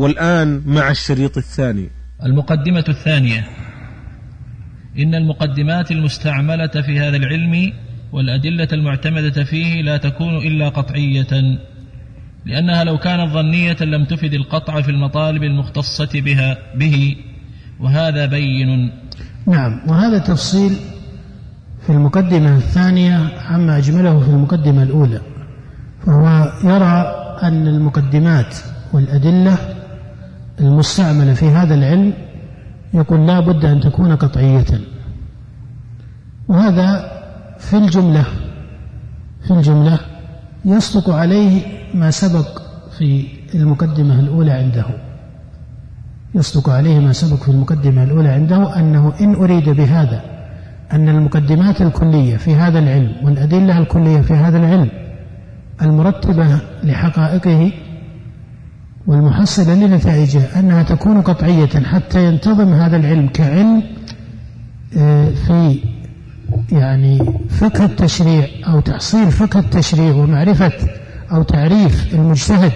والآن مع الشريط الثاني. المقدمة الثانية. إن المقدمات المستعملة في هذا العلم والأدلة المعتمدة فيه لا تكون إلا قطعية لأنها لو كانت ظنية لم تفد القطع في المطالب المختصة بها به وهذا بين. نعم وهذا تفصيل في المقدمة الثانية عما أجمله في المقدمة الأولى فهو يرى أن المقدمات والأدلة المستعملة في هذا العلم يقول لا بد أن تكون قطعية. وهذا في الجملة في الجملة يصدق عليه ما سبق في المقدمة الأولى عنده. يصدق عليه ما سبق في المقدمة الأولى عنده أنه إن أريد بهذا أن المقدمات الكلية في هذا العلم والأدلة الكلية في هذا العلم المرتبة لحقائقه والمحصلة لنتائجه أنها تكون قطعية حتى ينتظم هذا العلم كعلم آه، في يعني فقه التشريع أو تحصيل فقه التشريع ومعرفة أو تعريف المجتهد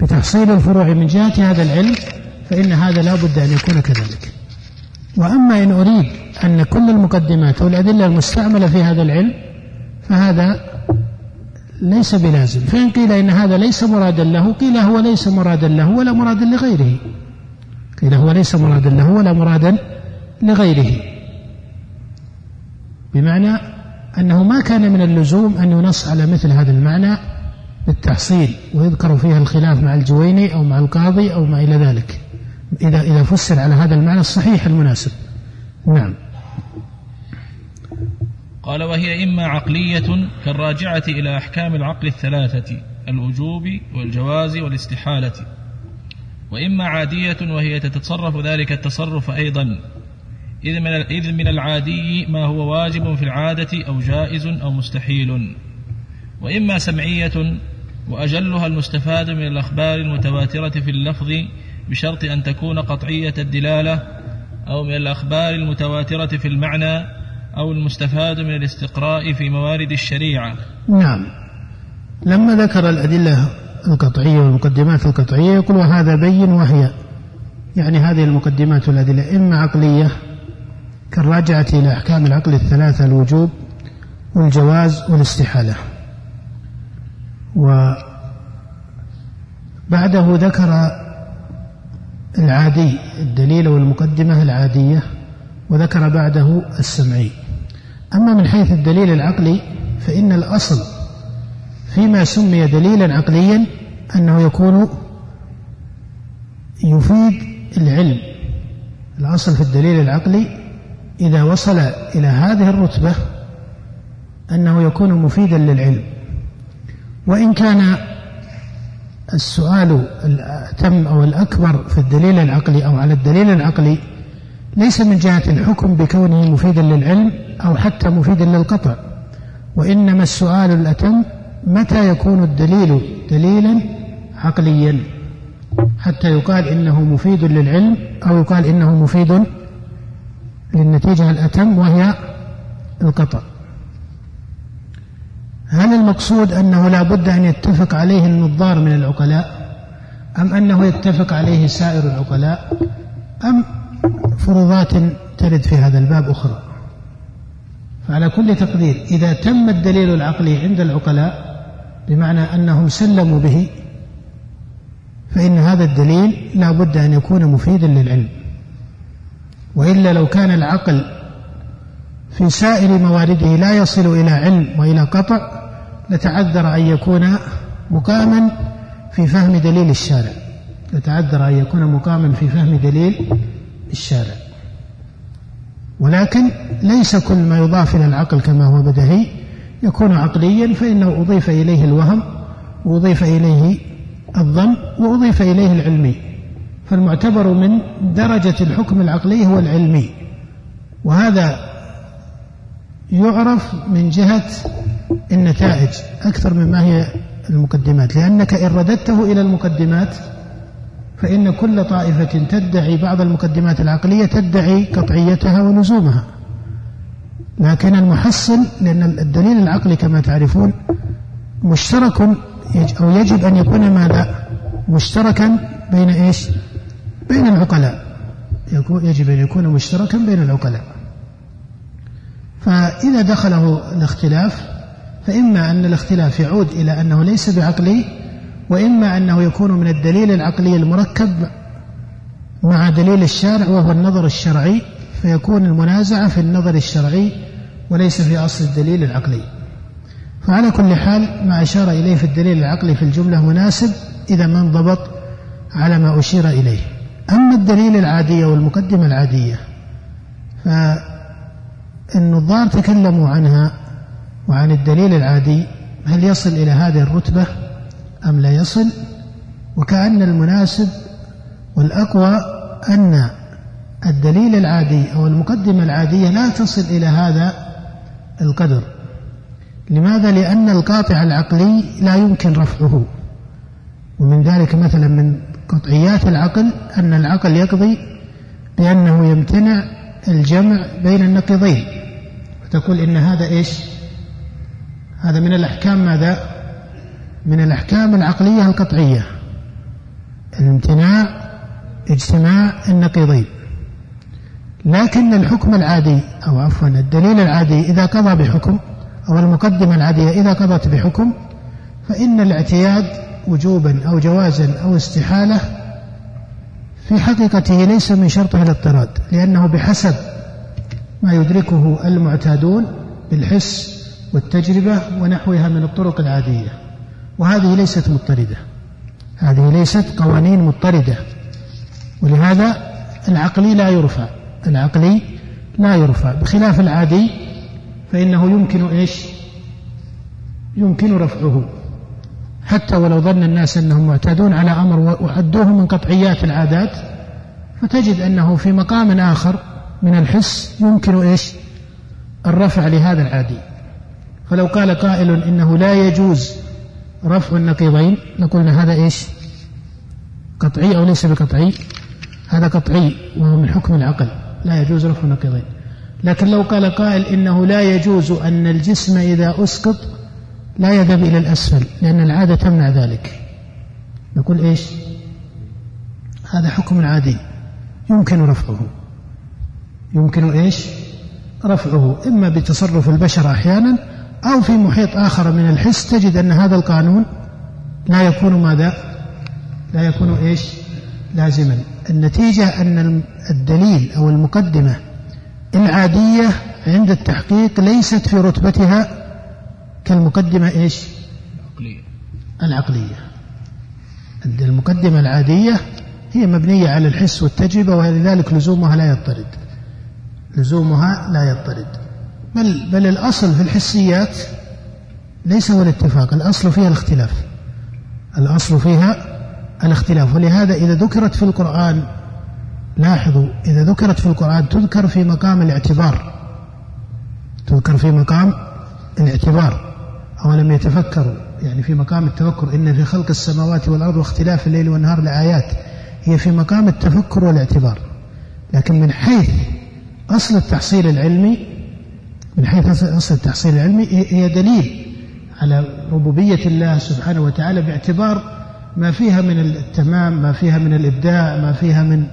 بتحصيل الفروع من جهة هذا العلم فإن هذا لا بد أن يكون كذلك. وأما إن أريد أن كل المقدمات والأدلة المستعملة في هذا العلم فهذا ليس بلازم. فإن قيل إن هذا ليس مرادا له قيل هو ليس مرادا له ولا مرادا لغيره. قيل هو ليس مرادا له ولا مرادا لغيره. بمعنى أنه ما كان من اللزوم أن ينص على مثل هذا المعنى بالتحصيل ويذكر فيها الخلاف مع الجويني أو مع القاضي أو ما إلى ذلك. إذا إذا فسر على هذا المعنى الصحيح المناسب. نعم. قال وهي إما عقلية كالراجعة إلى أحكام العقل الثلاثة الوجوب والجواز والاستحالة. وإما عادية وهي تتصرف ذلك التصرف أيضا. إذ من, من العادي ما هو واجب في العادة أو جائز أو مستحيل. وإما سمعية وأجلها المستفاد من الأخبار المتواترة في اللفظ بشرط أن تكون قطعية الدلالة أو من الأخبار المتواترة في المعنى أو المستفاد من الاستقراء في موارد الشريعة. نعم. لما ذكر الأدلة القطعية والمقدمات القطعية يقول وهذا بين وهي. يعني هذه المقدمات والأدلة إما عقلية كالراجعة إلى أحكام العقل الثلاثة الوجوب والجواز والاستحالة. وبعده ذكر العادي الدليل والمقدمة العادية. وذكر بعده السمعي. أما من حيث الدليل العقلي فإن الأصل فيما سمي دليلا عقليا أنه يكون يفيد العلم. الأصل في الدليل العقلي إذا وصل إلى هذه الرتبة أنه يكون مفيدا للعلم. وإن كان السؤال الأتم أو الأكبر في الدليل العقلي أو على الدليل العقلي ليس من جهة الحكم بكونه مفيدا للعلم أو حتى مفيدا للقطع وإنما السؤال الأتم متى يكون الدليل دليلا عقليا؟ حتى يقال إنه مفيد للعلم أو يقال إنه مفيد للنتيجة الأتم وهي القطع. هل المقصود أنه لا بد أن يتفق عليه النظار من العقلاء أم أنه يتفق عليه سائر العقلاء أم فروضات ترد في هذا الباب أخرى. فعلى كل تقدير إذا تم الدليل العقلي عند العقلاء بمعنى أنهم سلموا به فإن هذا الدليل لا بد أن يكون مفيدا للعلم. وإلا لو كان العقل في سائر موارده لا يصل إلى علم وإلى قطع لتعذر أن يكون مقاما في فهم دليل الشارع. لتعذر أن يكون مقاما في فهم دليل الشارع. ولكن ليس كل ما يضاف إلى العقل كما هو بدهي يكون عقليا فإنه أضيف إليه الوهم وأضيف إليه الظن وأضيف إليه العلمي. فالمعتبر من درجة الحكم العقلي هو العلمي. وهذا يعرف من جهة النتائج أكثر مما هي المقدمات لأنك إن رددته إلى المقدمات فإن كل طائفة تدعي بعض المقدمات العقلية تدعي قطعيتها ولزومها. لكن المحصل لأن الدليل العقلي كما تعرفون مشترك أو يجب أن يكون ماذا؟ مشتركا بين إيش؟ بين العقلاء. يجب أن يكون مشتركا بين العقلاء. فإذا دخله الاختلاف فإما أن الاختلاف يعود إلى أنه ليس بعقلي وإما أنه يكون من الدليل العقلي المركب مع دليل الشارع وهو النظر الشرعي فيكون المنازعة في النظر الشرعي وليس في أصل الدليل العقلي. فعلى كل حال ما أشار إليه في الدليل العقلي في الجملة مناسب إذا ما انضبط على ما أشير إليه. أما الدليل العادية والمقدمة العادية فالنظار تكلموا عنها وعن الدليل العادي هل يصل إلى هذه الرتبة؟ أم لا يصل؟ وكأن المناسب والأقوى أن الدليل العادي أو المقدمة العادية لا تصل إلى هذا القدر. لماذا؟ لأن القاطع العقلي لا يمكن رفعه. ومن ذلك مثلا من قطعيات العقل أن العقل يقضي بأنه يمتنع الجمع بين النقيضين. فتقول إن هذا إيش؟ هذا من الأحكام ماذا؟ من الأحكام العقلية القطعية. الامتناع اجتماع النقيضين. لكن الحكم العادي أو عفوا الدليل العادي إذا قضى بحكم أو المقدمة العادية إذا قضت بحكم فإن الاعتياد وجوبا أو جوازا أو استحالة في حقيقته ليس من شرطه الاضطراد لأنه بحسب ما يدركه المعتادون بالحس والتجربة ونحوها من الطرق العادية. وهذه ليست مضطردة. هذه ليست قوانين مضطردة. ولهذا العقلي لا يرفع. العقلي لا يرفع. بخلاف العادي فإنه يمكن إيش؟ يمكن رفعه. حتى ولو ظن الناس أنهم معتادون على أمر وعدوه من قطعيات العادات فتجد أنه في مقام آخر من الحس يمكن إيش؟ الرفع لهذا العادي. فلو قال قائل إنه لا يجوز رفع النقيضين. لقلنا هذا إيش؟ قطعي أو ليس بقطعي. هذا قطعي وهو من حكم العقل. لا يجوز رفع النقيضين. لكن لو قال قائل إنه لا يجوز أن الجسم إذا أسقط لا يذهب إلى الأسفل لأن العادة تمنع ذلك. نقول إيش؟ هذا حكم عادي. يمكن رفعه. يمكن إيش؟ رفعه. إما بتصرف البشر أحيانا أو في محيط آخر من الحس تجد أن هذا القانون لا يكون ماذا؟ لا يكون إيش؟ لازما. النتيجة أن الدليل أو المقدمة العادية عند التحقيق ليست في رتبتها كالمقدمة إيش؟ العقلية. العقلية. المقدمة العادية هي مبنية على الحس والتجربة ولذلك لزومها لا يضطرد لزومها لا يضطرد بل بل الأصل في الحسيات ليس هو الاتفاق الأصل فيها الاختلاف. الأصل فيها الاختلاف ولهذا إذا ذكرت في القرآن لاحظوا إذا ذكرت في القرآن تذكر في مقام الاعتبار. تذكر في مقام الاعتبار. أولم يتفكروا يعني في مقام التفكر إن في خلق السماوات والأرض واختلاف الليل والنهار لآيات. هي في مقام التفكر والاعتبار. لكن من حيث أصل التحصيل العلمي من حيث أصل التحصيل العلمي هي دليل على ربوبية الله سبحانه وتعالى باعتبار ما فيها من التمام ما فيها من الإبداع ما فيها من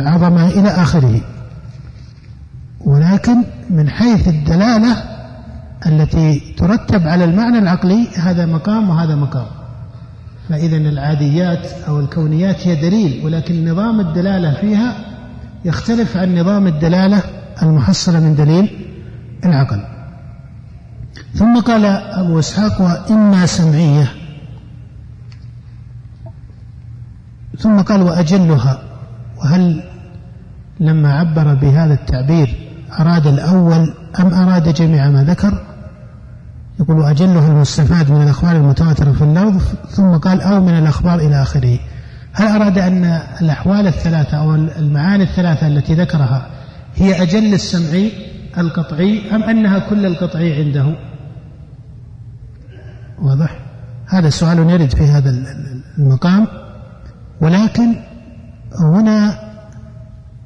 العظمة إلى آخره. ولكن من حيث الدلالة التي ترتب على المعنى العقلي هذا مقام وهذا مقام. فإذا العاديات أو الكونيات هي دليل ولكن نظام الدلالة فيها يختلف عن نظام الدلالة المحصلة من دليل العقل. ثم قال أبو إسحاق وإما سمعية. ثم قال وأجلها. وهل لما عبر بهذا التعبير أراد الأول أم أراد جميع ما ذكر؟ يقول أجله المستفاد من الأخبار المتواترة في اللفظ ثم قال أو من الأخبار إلى آخره. هل أراد أن الأحوال الثلاثة أو المعاني الثلاثة التي ذكرها هي أجل السمعي القطعي أم أنها كل القطعي عنده؟ واضح. هذا سؤال يرد في هذا المقام. ولكن هنا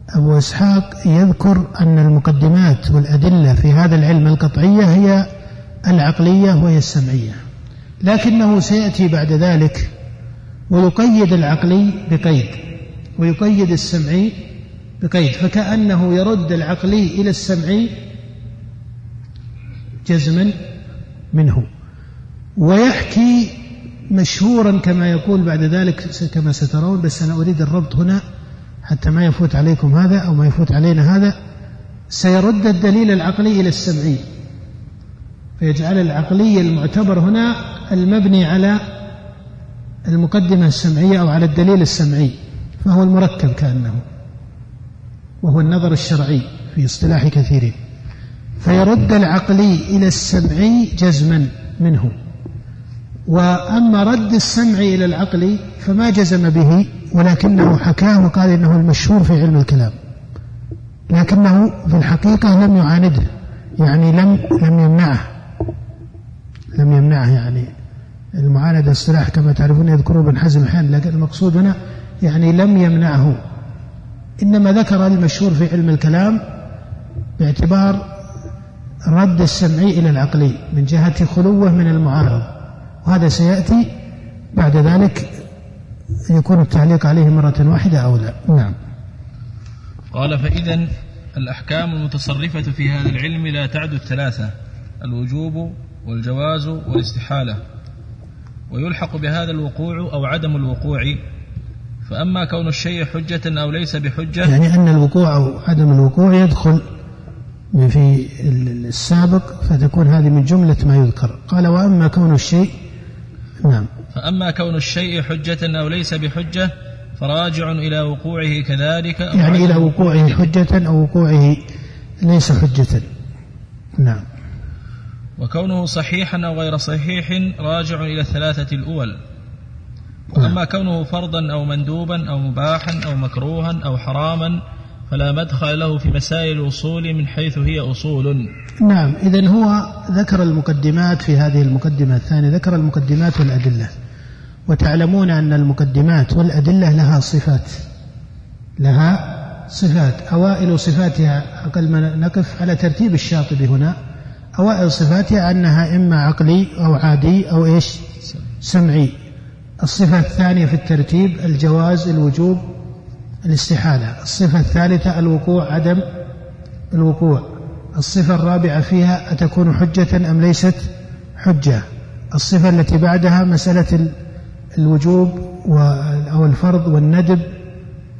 أبو إسحاق يذكر أن المقدمات والأدلة في هذا العلم القطعية هي العقلية وهي السمعية. لكنه سيأتي بعد ذلك ويقيد العقلي بقيد ويقيد السمعي بقيد. فكأنه يرد العقلي إلى السمعي جزما منه. ويحكي مشهورا كما يقول بعد ذلك كما سترون بس أنا أريد الربط هنا حتى ما يفوت عليكم هذا أو ما يفوت علينا هذا. سيرد الدليل العقلي إلى السمعي فيجعل العقلي المعتبر هنا المبني على المقدمة السمعية أو على الدليل السمعي فهو المركب كأنه. وهو النظر الشرعي في اصطلاح كثيرين فيرد العقلي إلى السمعي جزما منه. وأما رد السمع إلى العقل فما جزم به ولكنه حكاه وقال إنه المشهور في علم الكلام. لكنه في الحقيقة لم يعانده يعني لم لم يمنعه. لم يمنعه يعني المعاندة اصطلاح كما تعرفون يذكره ابن حزم أحيانا لكن المقصود هنا يعني لم يمنعه. إنما ذكر المشهور في علم الكلام باعتبار رد السمعي إلى العقلي من جهة خلوة من المعارض وهذا سيأتي بعد ذلك يكون التعليق عليه مرة واحدة أو لا. نعم. قال فإذا الأحكام المتصرفة في هذا العلم لا تعد الثلاثة الوجوب والجواز والاستحالة. ويلحق بهذا الوقوع أو عدم الوقوع فأما كون الشيء حجة أو ليس بحجة يعني أن الوقوع أو عدم الوقوع يدخل في السابق فتكون هذه من جملة ما يذكر. قال وأما كون الشيء نعم. فأما كون الشيء حجة أو ليس بحجة فراجع إلى وقوعه كذلك أو يعني إلى وقوعه حجة أو وقوعه ليس حجة. نعم. وكونه صحيحا أو غير صحيح راجع إلى الثلاثة الأول. وأما نعم. كونه فرضا أو مندوبا أو مباحا أو مكروها أو حراما فلا مدخل له في مسائل الأصول من حيث هي أصول. نعم إذا هو ذكر المقدمات في هذه المقدمة الثانية ذكر المقدمات والأدلة. وتعلمون أن المقدمات والأدلة لها صفات لها صفات. أوائل صفاتها أقل ما نقف على ترتيب الشاطبي هنا أوائل صفاتها أنها إما عقلي أو عادي أو إيش؟ سمعي. الصفة الثانية في الترتيب الجواز الوجوب الاستحالة. الصفة الثالثة الوقوع عدم الوقوع. الصفة الرابعة فيها أتكون حجة أم ليست حجة. الصفة التي بعدها مسألة الوجوب أو الفرض والندب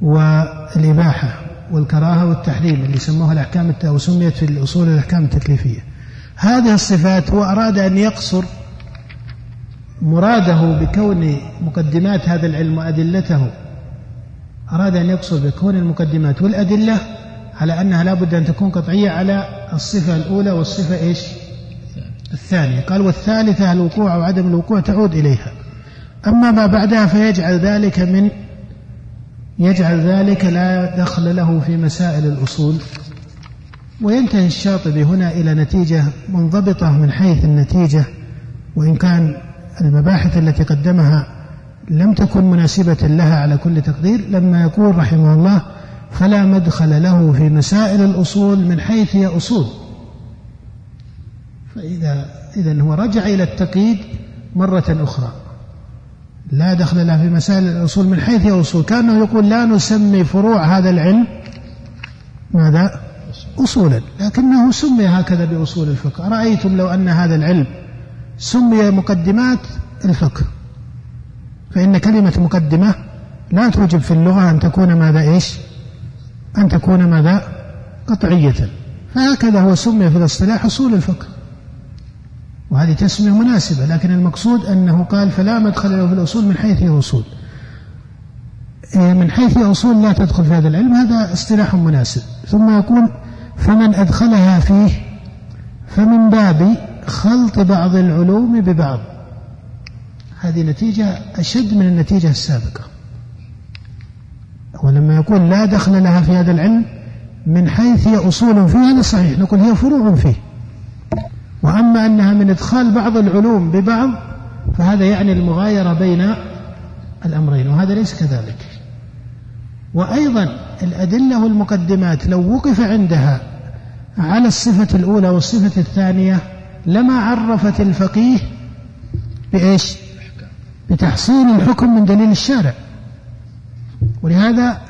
والإباحة والكراهة والتحريم اللي سموها الأحكام أو سميت في الأصول الأحكام التكليفية. هذه الصفات هو أراد أن يقصر مراده بكون مقدمات هذا العلم وأدلته. أراد أن يقصر بكون المقدمات والأدلة على أنها لا بد أن تكون قطعية على الصفة الأولى والصفة إيش؟ الثانية. قال والثالثة الوقوع أو عدم الوقوع تعود إليها. أما ما بعدها فيجعل ذلك من يجعل ذلك لا دخل له في مسائل الأصول. وينتهي الشاطبي هنا إلى نتيجة منضبطة من حيث النتيجة وإن كان المباحث التي قدمها لم تكن مناسبة لها على كل تقدير لما يقول رحمه الله فلا مدخل له في مسائل الأصول من حيث هي أصول فإذا إذا هو رجع إلى التقييد مرة أخرى. لا دخل له في مسائل الأصول من حيث هي أصول. كأنه يقول لا نسمي فروع هذا العلم ماذا؟ أصولا لكنه سمي هكذا بأصول الفقه. أرأيتم لو أن هذا العلم سمي مقدمات الفقه. فإن كلمة مقدمة لا توجب في اللغة أن تكون ماذا إيش؟ أن تكون ماذا؟ قطعية. فهكذا هو سمي في الاصطلاح أصول الفقه. وهذه تسمية مناسبة لكن المقصود أنه قال فلا مدخل له في الأصول من حيث هي أصول. إيه، من حيث هي أصول لا تدخل في هذا العلم هذا اصطلاح مناسب. ثم يقول فمن أدخلها فيه فمن باب خلط بعض العلوم ببعض. هذه نتيجة أشد من النتيجة السابقة. ولما يقول لا دخل لها في هذا العلم من حيث هي أصول فيه هذا صحيح نقول هي فروع فيه. وأما أنها من إدخال بعض العلوم ببعض فهذا يعني المغايرة بين الأمرين وهذا ليس كذلك. وأيضا الأدلة والمقدمات لو وقف عندها على الصفة الأولى والصفة الثانية لما عرفت الفقيه بإيش؟ بتحصيل الحكم من دليل الشارع. ولهذا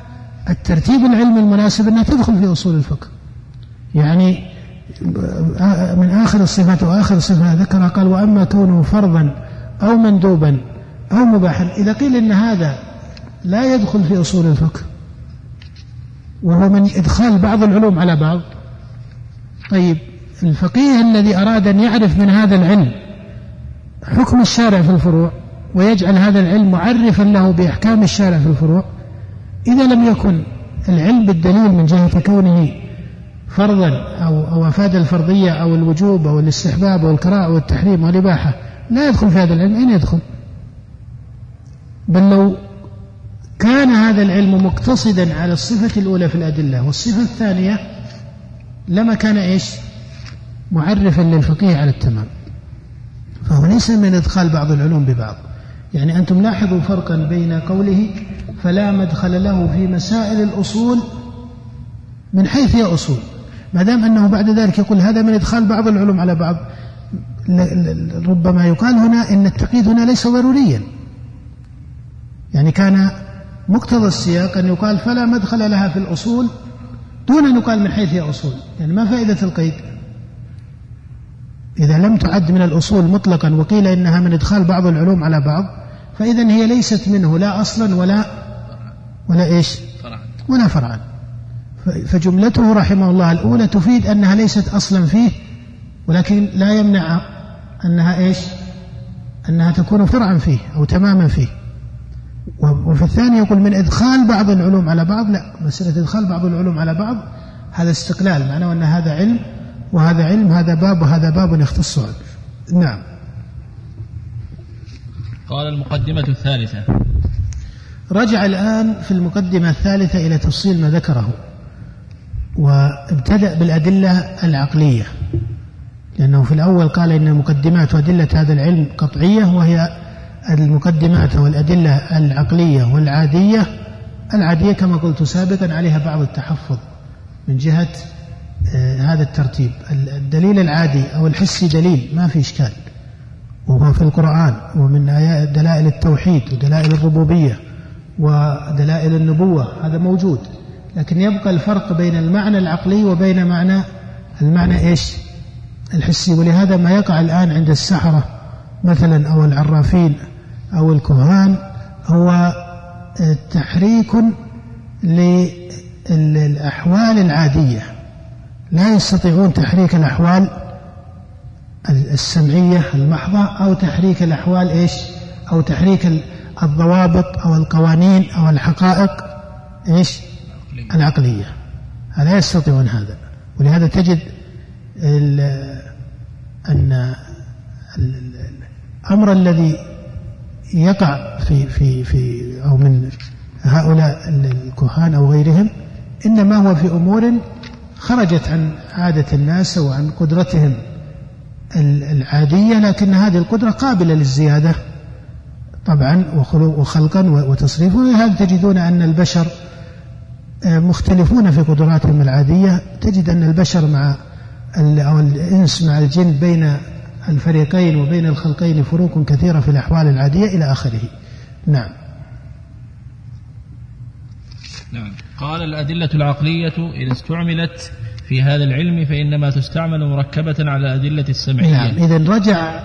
الترتيب العلمي المناسب أنها تدخل في أصول الفقه. يعني من آخر الصفات وآخر صفة ذكرها قال وأما كونه فرضا أو مندوبا أو مباحا إذا قيل إن هذا لا يدخل في أصول الفقه وهو من إدخال بعض العلوم على بعض. طيب الفقيه الذي أراد أن يعرف من هذا العلم حكم الشارع في الفروع ويجعل هذا العلم معرفا له بأحكام الشارع في الفروع إذا لم يكن العلم بالدليل من جهة كونه فرضا أو أو أفاد الفرضية أو الوجوب أو الاستحباب أو الكراهة أو التحريم والإباحة لا يدخل في هذا العلم أين يدخل؟ بل لو كان هذا العلم مقتصدا على الصفة الأولى في الأدلة والصفة الثانية لما كان إيش معرفا للفقيه على التمام. فهو ليس من إدخال بعض العلوم ببعض. يعني أنتم لاحظوا فرقا بين قوله فلا مدخل له في مسائل الأصول من حيث هي أصول. ما دام أنه بعد ذلك يقول هذا من إدخال بعض العلوم على بعض ربما يقال هنا إن التقييد هنا ليس ضروريا. يعني كان مقتضى السياق أن يقال فلا مدخل لها في الأصول دون أن يقال من حيث هي أصول. يعني ما فائدة القيد؟ إذا لم تعد من الأصول مطلقا وقيل إنها من إدخال بعض العلوم على بعض فإذا هي ليست منه لا أصلا ولا ولا إيش؟ ولا فرعا. فجملته رحمه الله الأولى تفيد أنها ليست أصلا فيه ولكن لا يمنع أنها إيش؟ أنها تكون فرعا فيه أو تماما فيه. وفي الثاني يقول من إدخال بعض العلوم على بعض لا مسألة إدخال بعض العلوم على بعض هذا استقلال معناه أن هذا علم وهذا علم هذا باب وهذا باب يختص نعم. قال المقدمة الثالثة. رجع الآن في المقدمة الثالثة إلى تفصيل ما ذكره وابتدأ بالأدلة العقلية. لأنه في الأول قال إن مقدمات وأدلة هذا العلم قطعية وهي المقدمات والأدلة العقلية والعادية. العادية كما قلت سابقا عليها بعض التحفظ من جهة هذا الترتيب. الدليل العادي أو الحسي دليل ما في إشكال. وهو في القرآن ومن دلائل التوحيد ودلائل الربوبية ودلائل النبوة هذا موجود. لكن يبقى الفرق بين المعنى العقلي وبين معنى المعنى إيش؟ الحسي. ولهذا ما يقع الآن عند السحرة مثلا أو العرافين أو الكهان هو تحريك للأحوال العادية. لا يستطيعون تحريك الأحوال السمعية المحضة أو تحريك الأحوال إيش؟ أو تحريك الضوابط أو القوانين أو الحقائق إيش؟ العقلية. لا يستطيعون هذا. ولهذا تجد أن الأمر الذي يقع في في في أو من هؤلاء الكهان أو غيرهم إنما هو في أمور خرجت عن عادة الناس وعن قدرتهم العادية لكن هذه القدرة قابلة للزيادة طبعا وخلقا وتصريفا. ولهذا تجدون أن البشر آه، مختلفون في قدراتهم العادية؟ تجد أن البشر مع أو الإنس مع الجن بين الفريقين وبين الخلقين فروق كثيرة في الأحوال العادية إلى آخره. نعم. نعم. قال الأدلة العقلية إذا استعملت في هذا العلم فإنما تستعمل مركبة على الأدلة السمعية. نعم. إذا رجع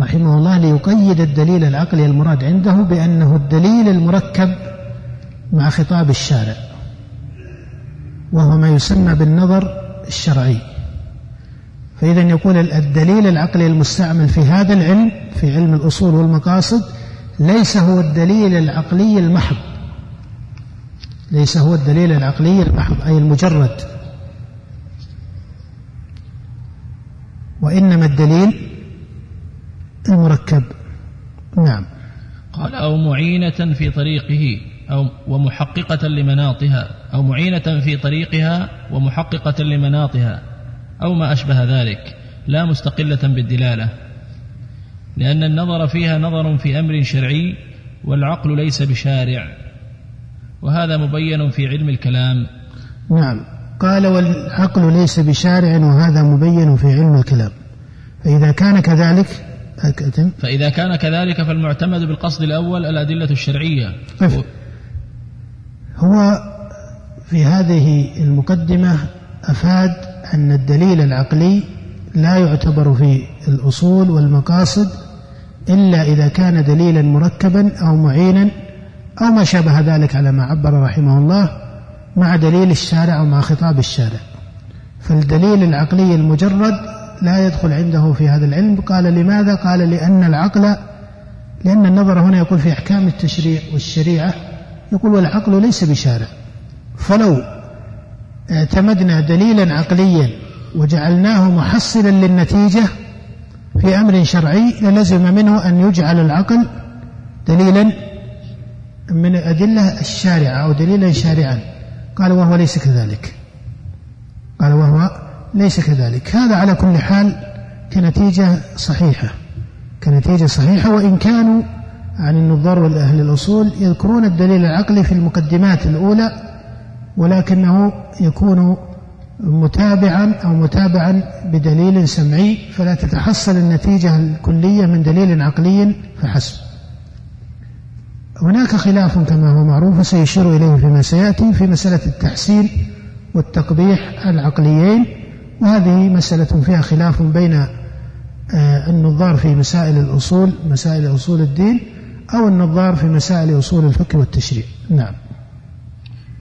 رحمه الله ليقيد الدليل العقلي المراد عنده بأنه الدليل المركب مع خطاب الشارع وهو ما يسمى بالنظر الشرعي. فإذا يقول الدليل العقلي المستعمل في هذا العلم في علم الأصول والمقاصد ليس هو الدليل العقلي المحض. ليس هو الدليل العقلي المحض أي المجرد. وإنما الدليل المركب. نعم. قال أو معينة في طريقه أو ومحققة لمناطها أو معينة في طريقها ومحققة لمناطها أو ما أشبه ذلك لا مستقلة بالدلالة لأن النظر فيها نظر في أمر شرعي والعقل ليس بشارع. وهذا مبين في علم الكلام. نعم. قال والعقل ليس بشارع وهذا مبين في علم الكلام. فإذا كان كذلك أكتم فإذا كان كذلك فالمعتمد بالقصد الأول الأدلة الشرعية. طيب. هو في هذه المقدمة أفاد أن الدليل العقلي لا يعتبر في الأصول والمقاصد إلا إذا كان دليلا مركبا أو معينا أو ما شابه ذلك على ما عبر رحمه الله مع دليل الشارع أو مع خطاب الشارع. فالدليل العقلي المجرد لا يدخل عنده في هذا العلم. قال لماذا؟ قال لأن العقل لأن النظر هنا يقول في أحكام التشريع والشريعة يقول والعقل ليس بشارع. فلو اعتمدنا دليلا عقليا وجعلناه محصلا للنتيجة في أمر شرعي للزم منه أن يجعل العقل دليلا من الأدلة الشارعة أو دليلا شارعا. قال وهو ليس كذلك. قال وهو ليس كذلك. هذا على كل حال كنتيجة صحيحة. كنتيجة صحيحة وإن كانوا عن النظار والأهل الأصول يذكرون الدليل العقلي في المقدمات الأولى ولكنه يكون متابعا أو متابعا بدليل سمعي فلا تتحصل النتيجة الكلية من دليل عقلي فحسب. هناك خلاف كما هو معروف وسيشير إليه فيما سيأتي في مسألة التحسين والتقبيح العقليين وهذه مسألة فيها خلاف بين آه، النظار في مسائل الأصول مسائل أصول الدين أو النظار في مسائل أصول الفقه والتشريع. نعم.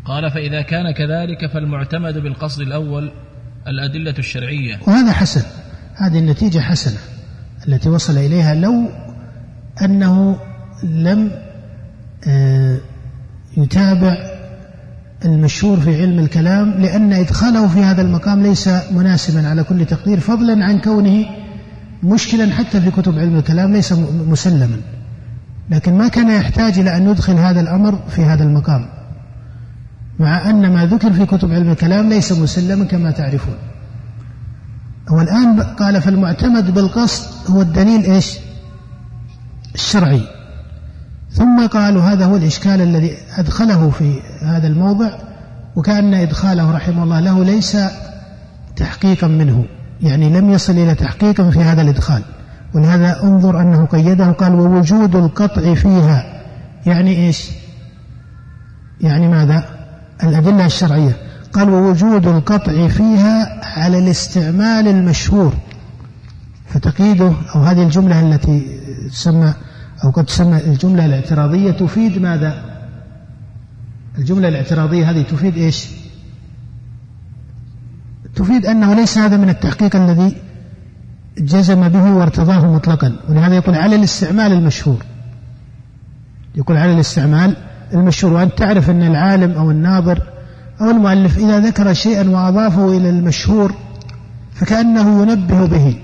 قال فإذا كان كذلك فالمعتمد بالقصد الأول الأدلة الشرعية. وهذا حسن. هذه النتيجة حسنة التي وصل إليها لو أنه لم يتابع المشهور في علم الكلام لأن إدخاله في هذا المقام ليس مناسبا على كل تقدير فضلا عن كونه مشكلا حتى في كتب علم الكلام ليس مسلما. لكن ما كان يحتاج إلى أن يدخل هذا الأمر في هذا المقام مع أن ما ذكر في كتب علم الكلام ليس مسلما كما تعرفون. والآن قال فالمعتمد بالقصد هو الدليل إيش؟ الشرعي. ثم قالوا هذا هو الإشكال الذي أدخله في هذا الموضع وكأن إدخاله رحمه الله له ليس تحقيقا منه يعني لم يصل إلى تحقيق في هذا الإدخال. ولهذا انظر أنه قيده قال ووجود القطع فيها يعني إيش؟ يعني ماذا؟ الأدلة الشرعية. قال ووجود القطع فيها على الاستعمال المشهور فتقييده أو هذه الجملة التي تسمى أو قد تسمى الجملة الاعتراضية تفيد ماذا؟ الجملة الاعتراضية هذه تفيد إيش؟ تفيد أنه ليس هذا من التحقيق الذي جزم به وارتضاه مطلقا ولهذا يقول على الاستعمال المشهور. يقول على الاستعمال المشهور وأن تعرف أن العالم أو الناظر أو المؤلف إذا ذكر شيئا وأضافه إلى المشهور فكأنه ينبه به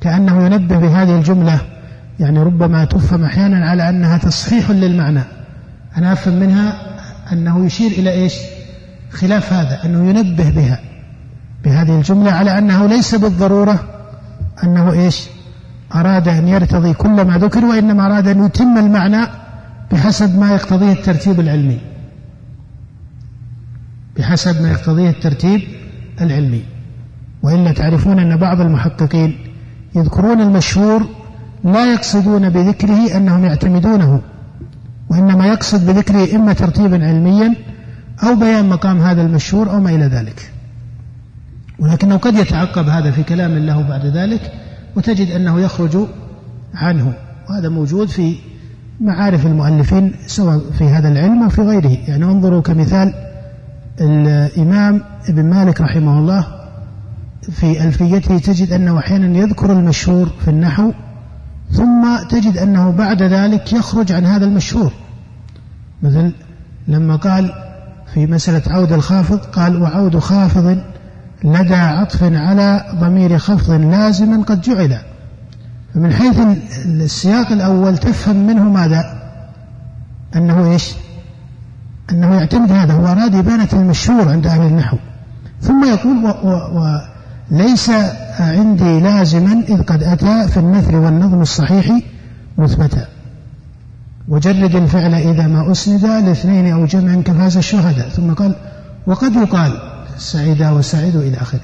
كأنه ينبه بهذه الجملة. يعني ربما تفهم أحيانا على أنها تصحيح للمعنى. أنا أفهم منها أنه يشير إلى إيش؟ خلاف هذا أنه ينبه بها بهذه الجملة على أنه ليس بالضرورة أنه إيش؟ أراد أن يرتضي كل ما ذكر وإنما أراد أن يتم المعنى بحسب ما يقتضيه الترتيب العلمي. بحسب ما يقتضيه الترتيب العلمي. وإلا تعرفون أن بعض المحققين يذكرون المشهور لا يقصدون بذكره أنهم يعتمدونه وإنما يقصد بذكره إما ترتيبا علميا أو بيان مقام هذا المشهور أو ما إلى ذلك. ولكنه قد يتعقب هذا في كلام له بعد ذلك وتجد أنه يخرج عنه وهذا موجود في معارف المؤلفين سواء في هذا العلم أو في غيره. يعني انظروا كمثال الإمام ابن مالك رحمه الله في ألفيته تجد أنه أحيانا يذكر المشهور في النحو ثم تجد أنه بعد ذلك يخرج عن هذا المشهور. مثل لما قال في مسألة عود الخافض قال وعود خافض لدى عطف على ضمير خفض لازما قد جعل. فمن حيث السياق الأول تفهم منه ماذا؟ أنه إيش؟ أنه يعتمد هذا هو أراد إبانة المشهور عند أهل النحو. ثم يقول و و وليس عندي لازما إذ قد أتى في النثر والنظم الصحيح مثبتا. وجرد الفعل إذا ما أسند لاثنين أو جمع كفاز الشهداء ثم قال وقد يقال سعيدا وسعيد إلى آخره.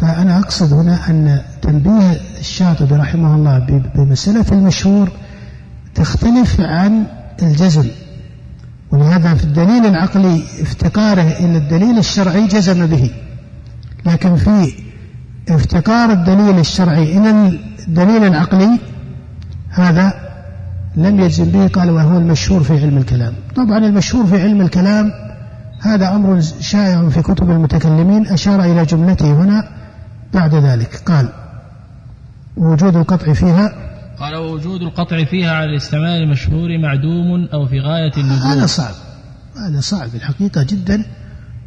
فأنا أقصد هنا أن تنبيه الشاطبي رحمه الله بمسألة المشهور تختلف عن الجزم. ولهذا في الدليل العقلي افتقاره إلى الدليل الشرعي جزم به. لكن في افتقار الدليل الشرعي إلى الدليل العقلي هذا لم يجزم به قال وهو المشهور في علم الكلام. طبعا المشهور في علم الكلام هذا أمر شائع في كتب المتكلمين أشار إلى جملته هنا بعد ذلك. قال وجود القطع فيها قال ووجود القطع فيها على الاستعمال المشهور معدوم أو في غاية النجوم. هذا صعب هذا صعب الحقيقة جدا.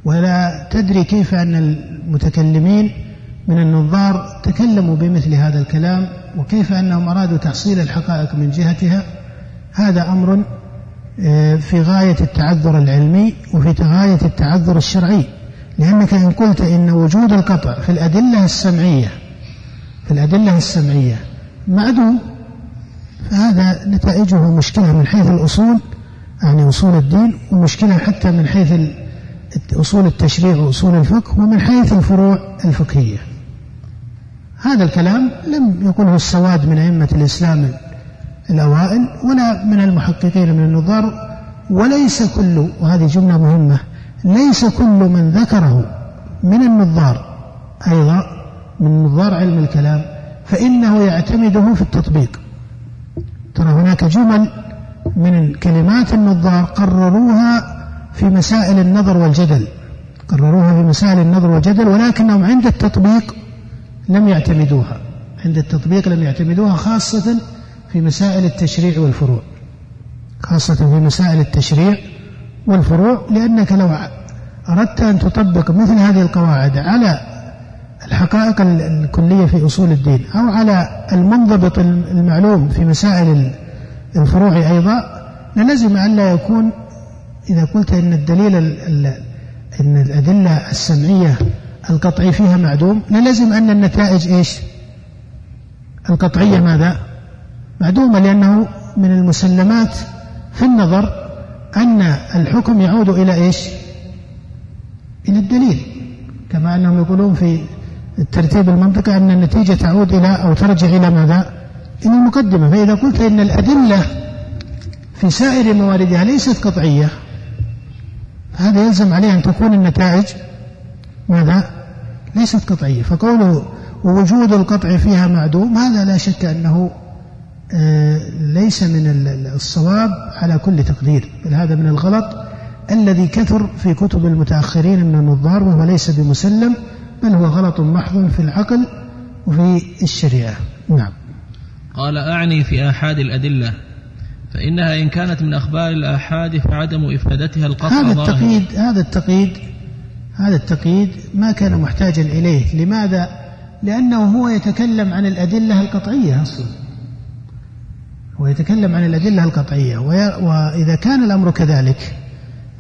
ولا تدري كيف أن المتكلمين من النظار تكلموا بمثل هذا الكلام وكيف أنهم أرادوا تحصيل الحقائق من جهتها هذا أمر آه، في غاية التعذر العلمي وفي غاية التعذر الشرعي. لأنك إن قلت إن وجود القطع في الأدلة السمعية في الأدلة السمعية معدوم فهذا نتائجه مشكلة من حيث الأصول يعني أصول الدين ومشكلة حتى من حيث أصول التشريع وأصول الفقه ومن حيث الفروع الفقهية. هذا الكلام لم يقله السواد من أئمة الإسلام الأوائل ولا من المحققين من النظار وليس كل وهذه جملة مهمة ليس كل من ذكره من النظار أيضا من نظار علم الكلام فإنه يعتمده في التطبيق. ترى هناك جمل من كلمات النظار قرروها في مسائل النظر والجدل قرروها في مسائل النظر والجدل ولكنهم عند التطبيق لم يعتمدوها. عند التطبيق لم يعتمدوها خاصة في مسائل التشريع والفروع. خاصة في مسائل التشريع والفروع لأنك لو أردت أن تطبق مثل هذه القواعد على الحقائق الكلية في أصول الدين أو على المنضبط المعلوم في مسائل الفروع أيضا للزم أن لا يكون إذا قلت إن الدليل إن الأدلة السمعية القطعي فيها معدوم. للزم أن النتائج إيش؟ القطعية ماذا؟ معدومة لأنه من المسلمات في النظر أن الحكم يعود إلى إيش؟ إلى الدليل. كما أنهم يقولون في الترتيب المنطقي أن النتيجة تعود إلى أو ترجع إلى ماذا؟ إلى المقدمة. فإذا قلت إن الأدلة في سائر مواردها ليست قطعية هذا يلزم عليه أن تكون النتائج ماذا؟ ليست قطعية فقوله ووجود القطع فيها معدوم هذا لا شك أنه آه، ليس من الصواب على كل تقدير بل هذا من الغلط الذي كثر في كتب المتأخرين من النظار وهو ليس بمسلم بل هو غلط محض في العقل وفي الشريعة. نعم. قال أعني في آحاد الأدلة فإنها إن كانت من أخبار الآحاد فعدم إفادتها القطع هذا التقييد هذا التقييد هذا التقييد ما كان محتاجا إليه. لماذا؟ لأنه هو يتكلم عن الأدلة القطعية أصلا. هو يتكلم عن الأدلة القطعية. وإذا كان الأمر كذلك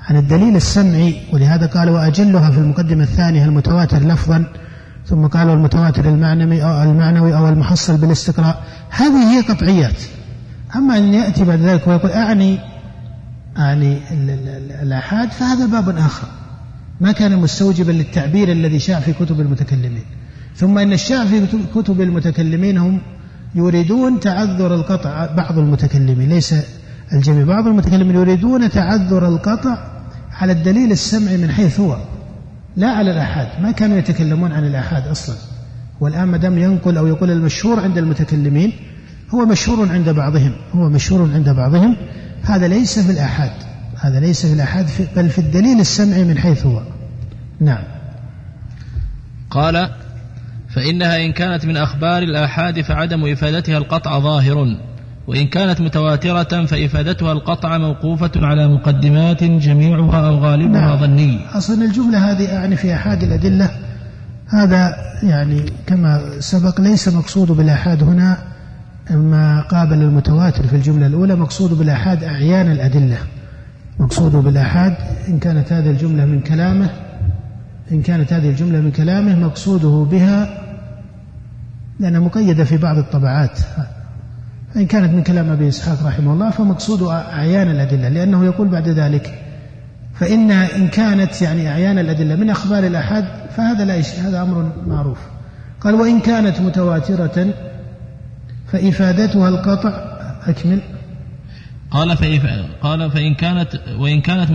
عن الدليل السمعي ولهذا قال وأجلها في المقدمة الثانية المتواتر لفظا ثم قالوا المتواتر المعنوي أو المعنوي أو المحصل بالاستقراء. هذه هي قطعيات. أما أن يأتي بعد ذلك ويقول أعني أعني الآحاد فهذا باب آخر. ما كان مستوجبا للتعبير الذي شاع في كتب المتكلمين. ثم إن الشاع في كتب المتكلمين هم يريدون تعذر القطع بعض المتكلمين. ليس الجميع بعض المتكلمين يريدون تعذر القطع على الدليل السمعي من حيث هو لا على الآحاد. ما كانوا يتكلمون عن الآحاد أصلا. والآن ما دام ينقل أو يقول المشهور عند المتكلمين هو مشهور عند بعضهم هو مشهور عند بعضهم. هذا ليس في الآحاد. هذا ليس في الآحاد بل في الدليل السمعي من حيث هو. نعم. قال فإنها إن كانت من أخبار الآحاد فعدم إفادتها القطع ظاهر وإن كانت متواترة فإفادتها القطع موقوفة على مقدمات جميعها أو غالبها نعم. ظني. أصلا الجملة هذه يعني في أحاد الأدلة. هذا يعني كما سبق ليس مقصود بالآحاد هنا ما قابل المتواتر في الجملة الأولى مقصود بالآحاد أعيان الأدلة. مقصود بالآحاد إن كانت هذه الجملة من كلامه إن كانت هذه الجملة من كلامه مقصوده بها لأنها مقيدة في بعض الطبعات. فإن كانت من كلام أبي إسحاق رحمه الله فمقصود أعيان الأدلة لأنه يقول بعد ذلك فإن إن كانت يعني أعيان الأدلة من أخبار الآحاد فهذا لا هذا أمر معروف. قال وإن كانت متواترة فإفادتها القطع أكمل. قال. قال فإن كانت وإن كانت.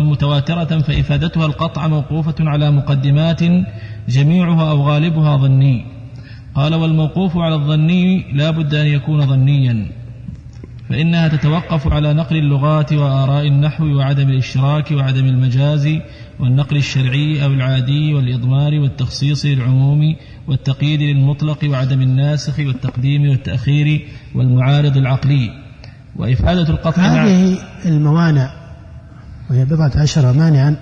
متواترة فإفادتها القطع موقوفة على مقدمات جميعها أو غالبها ظني قال والموقوف على الظني لا بد أن يكون ظنيا فإنها تتوقف على نقل اللغات وآراء النحو وعدم الاشتراك وعدم المجاز والنقل الشرعي أو العادي والإضمار والتخصيص للعموم والتقييد للمطلق وعدم الناسخ والتقديم والتأخير والمعارض العقلي وإفادة القطع هذه الموانع وهي بضعة عشر مانعا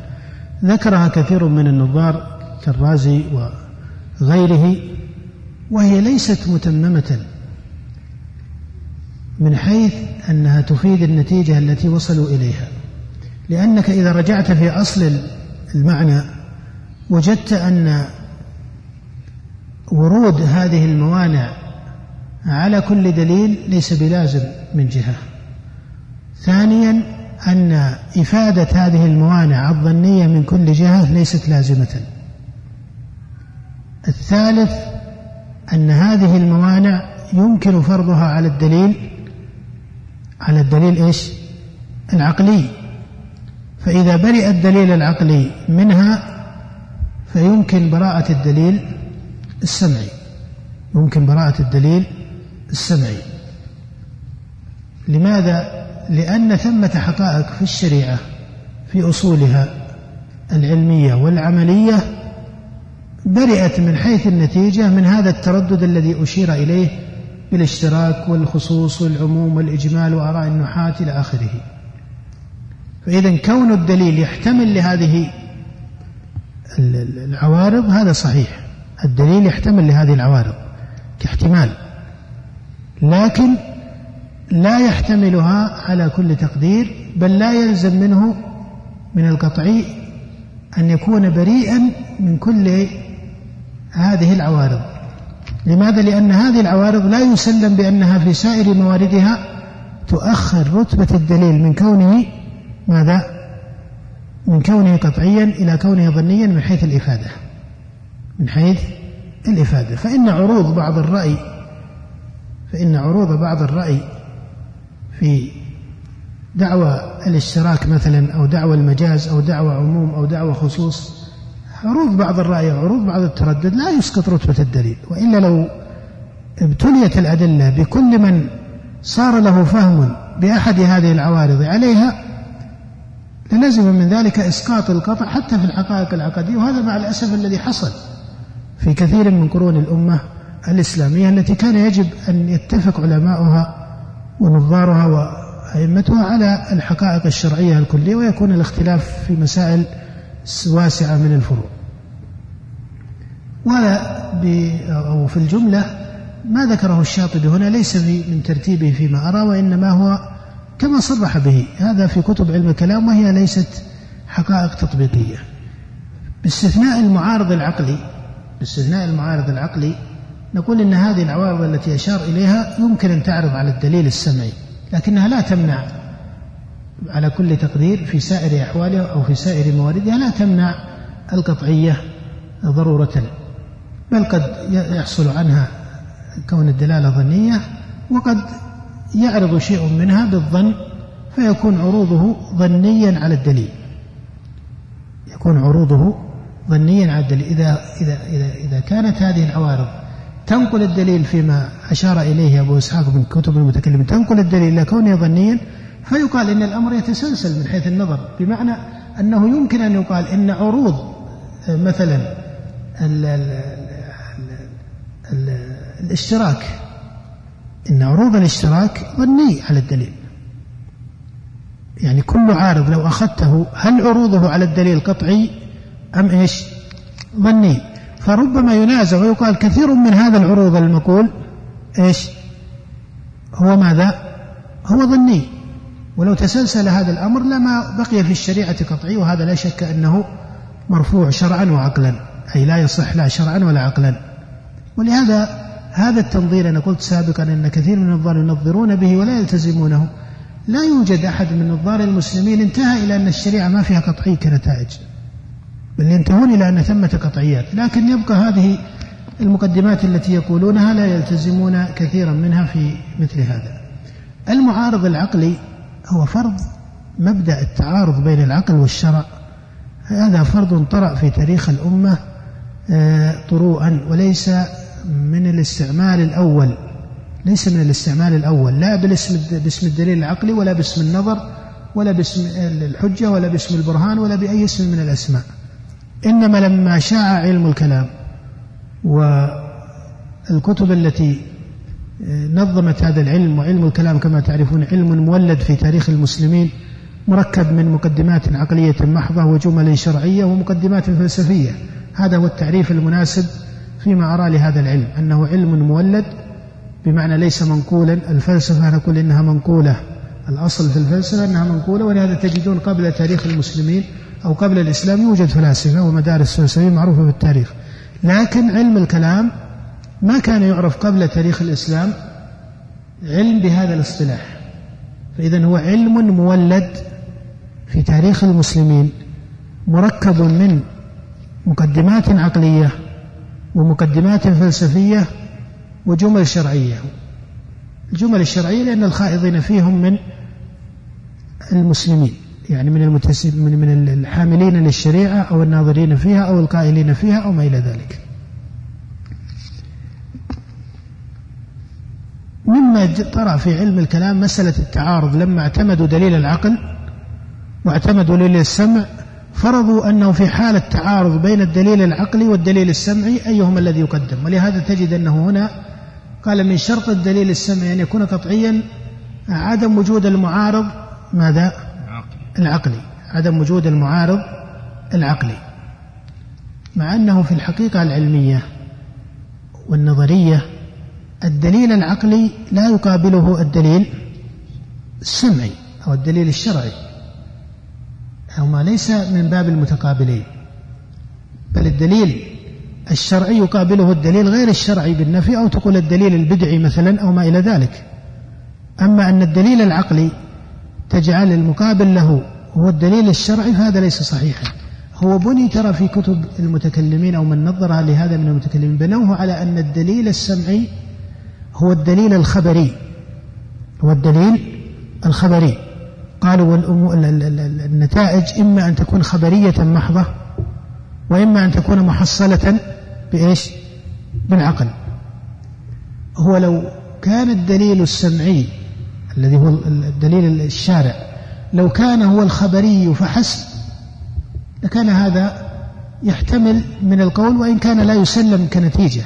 ذكرها كثير من النظار كالرازي وغيره وهي ليست متممة. من حيث أنها تفيد النتيجة التي وصلوا إليها. لأنك إذا رجعت في أصل المعنى وجدت أن ورود هذه الموانع على كل دليل ليس بلازم من جهة. ثانيا أن إفادة هذه الموانع الظنية من كل جهة ليست لازمة. الثالث أن هذه الموانع يمكن فرضها على الدليل على الدليل إيش؟ العقلي. فإذا برئ الدليل العقلي منها فيمكن براءة الدليل السمعي. يمكن براءة الدليل السمعي. لماذا؟ لأن ثمة حقائق في الشريعة في أصولها العلمية والعملية برئت من حيث النتيجة من هذا التردد الذي أشير إليه بالاشتراك والخصوص والعموم والإجمال وآراء النحاة إلى آخره. فإذا كون الدليل يحتمل لهذه العوارض هذا صحيح. الدليل يحتمل لهذه العوارض كاحتمال. لكن لا يحتملها على كل تقدير بل لا يلزم منه من القطعي أن يكون بريئا من كل هذه العوارض لماذا؟ لأن هذه العوارض لا يسلم بأنها في سائر مواردها تؤخر رتبة الدليل من كونه ماذا؟ من كونه قطعيا إلى كونه ظنيا من حيث الإفادة من حيث الإفادة فإن عروض بعض الرأي فإن عروض بعض الرأي في دعوى الاشتراك مثلا أو دعوى المجاز أو دعوى عموم أو دعوى خصوص عروض بعض الرأي عروض بعض التردد لا يسقط رتبة الدليل وإلا لو ابتليت الأدلة بكل من صار له فهم بأحد هذه العوارض عليها للزم من ذلك إسقاط القطع حتى في الحقائق العقدية وهذا مع الأسف الذي حصل في كثير من قرون الأمة. الإسلامية التي كان يجب أن يتفق علماؤها ونظارها وأئمتها على الحقائق الشرعية الكلية ويكون الاختلاف في مسائل واسعة من الفروع. ولا أو في الجملة ما ذكره الشاطبي هنا ليس من ترتيبه فيما أرى وإنما هو كما صرح به. هذا في كتب علم الكلام وهي ليست حقائق تطبيقية. باستثناء المعارض العقلي باستثناء المعارض العقلي نقول إن هذه العوارض التي أشار إليها يمكن أن تعرض على الدليل السمعي لكنها لا تمنع على كل تقدير في سائر أحوالها أو في سائر مواردها لا تمنع القطعية ضرورة بل قد يحصل عنها كون الدلالة ظنية وقد يعرض شيء منها بالظن فيكون عروضه ظنيا على الدليل. يكون عروضه ظنيا على الدليل. إذا إذا إذا إذا كانت هذه العوارض تنقل الدليل فيما أشار إليه أبو إسحاق من كتب المتكلمين تنقل الدليل إلى كونه ظنيا فيقال إن الأمر يتسلسل من حيث النظر بمعنى أنه يمكن أن يقال إن عروض مثلا ال ال ال الاشتراك إن عروض الاشتراك ظني على الدليل. يعني كل عارض لو أخذته هل عروضه على الدليل قطعي أم إيش؟ ظني. فربما ينازع ويقال كثير من هذا العروض المقول إيش؟ هو ماذا؟ هو ظني. ولو تسلسل هذا الأمر لما بقي في الشريعة قطعي وهذا لا شك أنه مرفوع شرعا وعقلا. أي لا يصح لا شرعا ولا عقلا. ولهذا هذا التنظير أنا قلت سابقا أن كثير من النظار ينظرون به ولا يلتزمونه. لا يوجد أحد من نظار المسلمين انتهى إلى أن الشريعة ما فيها قطعي كنتائج. ينتهون إلى أن ثمة قطعيات. لكن يبقى هذه المقدمات التي يقولونها لا يلتزمون كثيرا منها في مثل هذا. المعارض العقلي هو فرض مبدأ التعارض بين العقل والشرع. هذا فرض طرأ في تاريخ الأمة آه، طروءا وليس من الاستعمال الأول. ليس من الاستعمال الأول. لا بالاسم باسم الدليل العقلي ولا باسم النظر ولا باسم الحجة ولا باسم البرهان ولا بأي اسم من الأسماء. إنما لما شاع علم الكلام والكتب التي نظمت هذا العلم وعلم الكلام كما تعرفون علم مولد في تاريخ المسلمين مركب من مقدمات عقلية محضة وجمل شرعية ومقدمات فلسفية. هذا هو التعريف المناسب فيما أرى لهذا العلم أنه علم مولد بمعنى ليس منقولا. الفلسفة نقول إنها منقولة الأصل في الفلسفة أنها منقولة ولهذا تجدون قبل تاريخ المسلمين أو قبل الإسلام يوجد فلاسفة ومدارس فلسفية معروفة في التاريخ لكن علم الكلام ما كان يعرف قبل تاريخ الإسلام علم بهذا الاصطلاح. فإذا هو علم مولد في تاريخ المسلمين مركب من مقدمات عقلية ومقدمات فلسفية وجمل شرعية. الجمل الشرعية لأن الخائضين فيهم من المسلمين. يعني من من من الحاملين للشريعة أو الناظرين فيها أو القائلين فيها أو ما إلى ذلك. مما طرأ في علم الكلام مسألة التعارض. لما اعتمدوا دليل العقل واعتمدوا دليل السمع فرضوا أنه في حالة تعارض بين الدليل العقلي والدليل السمعي أيهما الذي يقدم؟ ولهذا تجد أنه هنا قال من شرط الدليل السمعي أن يكون قطعيا عدم وجود المعارض. ماذا؟ العقلي عدم وجود المعارض العقلي. مع أنه في الحقيقة العلمية والنظرية الدليل العقلي لا يقابله الدليل السمعي أو الدليل الشرعي هما ليس من باب المتقابلين. بل الدليل الشرعي يقابله الدليل غير الشرعي بالنفي أو تقول الدليل البدعي مثلا أو ما إلى ذلك. أما أن الدليل العقلي تجعل المقابل له. هو الدليل الشرعي فهذا ليس صحيحا. هو بني ترى في كتب المتكلمين أو من نظر لهذا من المتكلمين بنوه على أن الدليل السمعي هو الدليل الخبري. هو الدليل الخبري. قالوا النتائج إما أن تكون خبرية محضة وإما أن تكون محصلة بإيش؟ بالعقل. هو لو كان الدليل السمعي الذي هو الدليل الشارع. لو كان هو الخبري فحسب. لكان هذا يحتمل من القول وإن كان لا يسلم كنتيجة.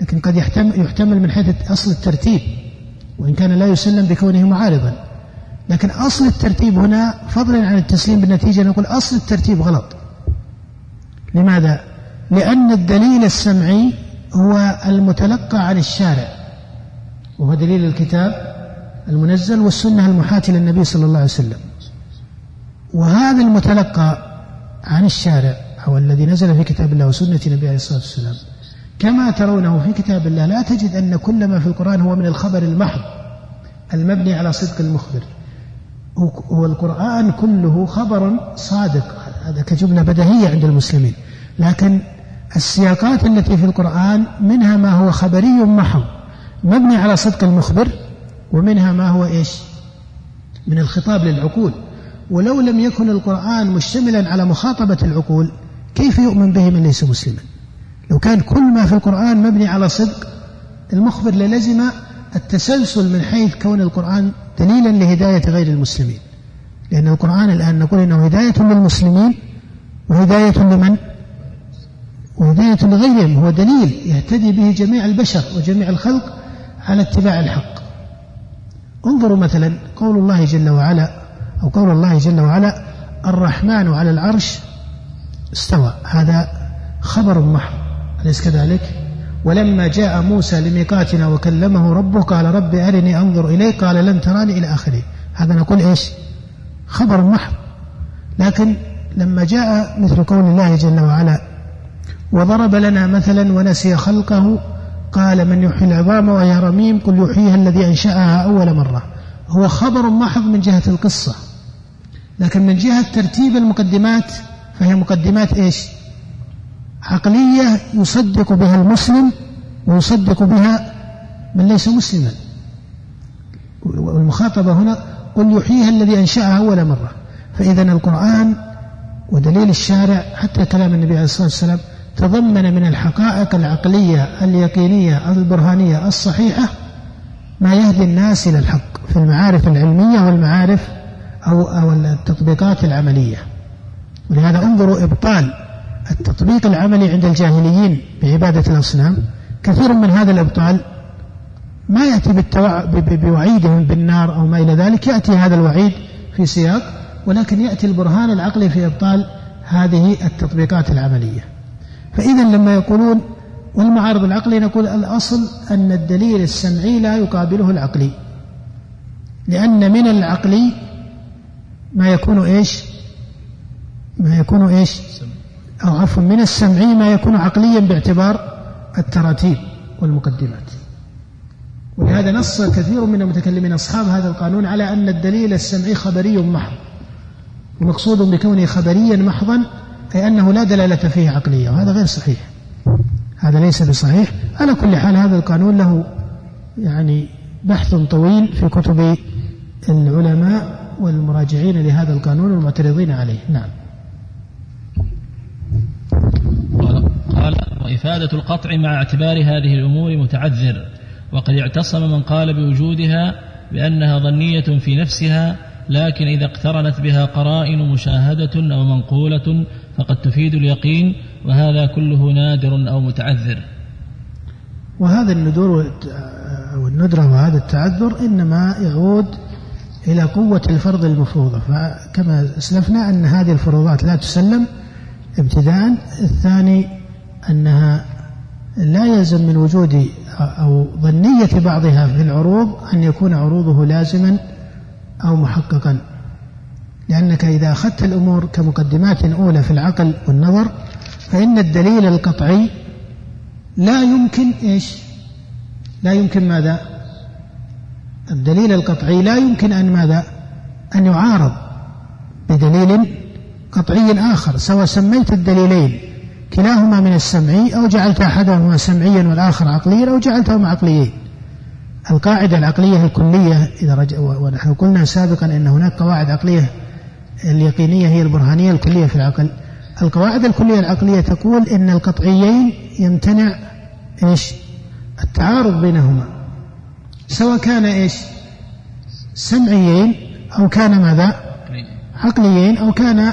لكن قد يحتمل, من حيث أصل الترتيب. وإن كان لا يسلم بكونه معارضا. لكن أصل الترتيب هنا فضلا عن التسليم بالنتيجة نقول أصل الترتيب غلط. لماذا؟ لأن الدليل السمعي هو المتلقى عن الشارع. وهو دليل الكتاب المنزل والسنة المحاة للنبي صلى الله عليه وسلم. وهذا المتلقى عن الشارع أو الذي نزل في كتاب الله وسنة النبي عليه الصلاة والسلام. كما ترونه في كتاب الله لا تجد أن كل ما في القرآن هو من الخبر المحض المبني على صدق المخبر. هو القرآن كله خبر صادق هذا كجملة بدهية عند المسلمين. لكن السياقات التي في القرآن منها ما هو خبري محض مبني على صدق المخبر ومنها ما هو إيش؟ من الخطاب للعقول. ولو لم يكن القرآن مشتملا على مخاطبة العقول كيف يؤمن به من ليس مسلما؟ لو كان كل ما في القرآن مبني على صدق المخبر للزم التسلسل من حيث كون القرآن دليلا لهداية غير المسلمين. لأن القرآن الآن نقول إنه هداية للمسلمين وهداية لمن؟ وهداية لغيرهم. هو دليل يهتدي به جميع البشر وجميع الخلق على اتباع الحق. انظروا مثلا قول الله جل وعلا أو قول الله جل وعلا الرحمن على العرش استوى. هذا خبر محض أليس كذلك؟ ولما جاء موسى لميقاتنا وكلمه ربه قال رب أرني أنظر إليك قال لن تراني إلى آخره. هذا نقول إيش؟ خبر محض لكن لما جاء مثل قول الله جل وعلا وضرب لنا مثلا ونسي خلقه قال من يحيي العظام وهي رميم قل يحييها الذي أنشأها أول مرة. هو خبر محض من جهة القصة. لكن من جهة ترتيب المقدمات فهي مقدمات إيش؟ عقلية يصدق بها المسلم ويصدق بها من ليس مسلما. والمخاطبة هنا قل يحييها الذي أنشأها أول مرة. فإذا القرآن ودليل الشارع حتى كلام النبي عليه الصلاة والسلام تضمن من الحقائق العقلية اليقينية البرهانية الصحيحة ما يهدي الناس إلى الحق في المعارف العلمية والمعارف أو أو التطبيقات العملية. ولهذا انظروا إبطال التطبيق العملي عند الجاهليين بعبادة الأصنام. كثير من هذا الإبطال ما يأتي بالتوع... بوعيدهم بالنار أو ما إلى ذلك. يأتي هذا الوعيد في سياق ولكن يأتي البرهان العقلي في إبطال هذه التطبيقات العملية. فإذا لما يقولون والمعارض العقلي نقول الأصل أن الدليل السمعي لا يقابله العقلي. لأن من العقلي ما يكون إيش؟ ما يكون إيش؟ أو عفوا من السمعي ما يكون عقليا باعتبار التراتيب والمقدمات. ولهذا نص كثير من المتكلمين أصحاب هذا القانون على أن الدليل السمعي خبري محض. ومقصود بكونه خبريا محضا أي أنه لا دلالة فيه عقلية وهذا غير صحيح. هذا ليس بصحيح. على كل حال هذا القانون له يعني بحث طويل في كتب العلماء والمراجعين لهذا القانون والمعترضين عليه. نعم. قال وإفادة القطع مع اعتبار هذه الأمور متعذر وقد اعتصم من قال بوجودها بأنها ظنية في نفسها لكن إذا اقترنت بها قرائن مشاهدة أو منقولة فقد تفيد اليقين وهذا كله نادر أو متعذر. وهذا الندور أو الندرة وهذا التعذر إنما يعود إلى قوة الفرض المفروضة. فكما أسلفنا أن هذه الفروضات لا تسلم ابتداء الثاني أنها لا يلزم من وجود أو ظنية بعضها في العروض أن يكون عروضه لازما أو محققا. لأنك إذا أخذت الأمور كمقدمات أولى في العقل والنظر فإن الدليل القطعي لا يمكن إيش؟ لا يمكن ماذا؟ الدليل القطعي لا يمكن أن ماذا؟ أن يعارض بدليل قطعي آخر سواء سميت الدليلين كلاهما من السمعي أو جعلت أحدهما سمعيا والآخر عقليا أو جعلتهما عقليين. القاعدة العقلية الكلية إذا رجع ونحن قلنا سابقا أن هناك قواعد عقلية اليقينية هي البرهانية الكلية في العقل. القواعد الكلية العقلية تقول إن القطعيين يمتنع إيش؟ التعارض بينهما. سواء كان إيش؟ سمعيين أو كان ماذا؟ عقليين أو كان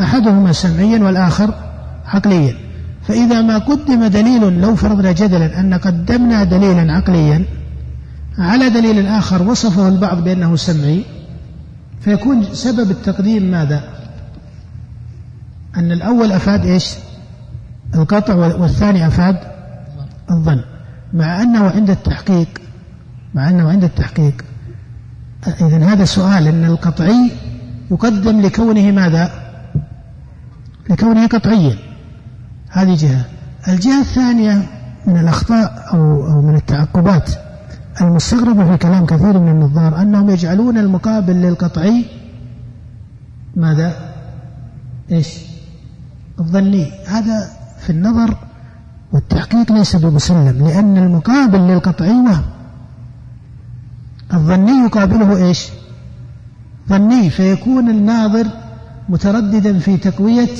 أحدهما سمعيا والآخر عقليا. فإذا ما قدم دليل لو فرضنا جدلا أن قدمنا دليلا عقليا على دليل آخر وصفه البعض بأنه سمعي فيكون سبب التقديم ماذا؟ أن الأول أفاد إيش؟ القطع والثاني أفاد الظن. مع أنه عند التحقيق مع أنه عند التحقيق. إذا هذا سؤال أن القطعي يقدم لكونه ماذا؟ لكونه قطعيا. هذه جهة. الجهة الثانية من الأخطاء أو, من التعقبات. المستغربة في كلام كثير من النظار أنهم يجعلون المقابل للقطعي ماذا؟ إيش؟ الظني هذا في النظر والتحقيق ليس بمسلم لأن المقابل للقطعي وهم الظني يقابله إيش؟ ظني فيكون الناظر مترددا في تقوية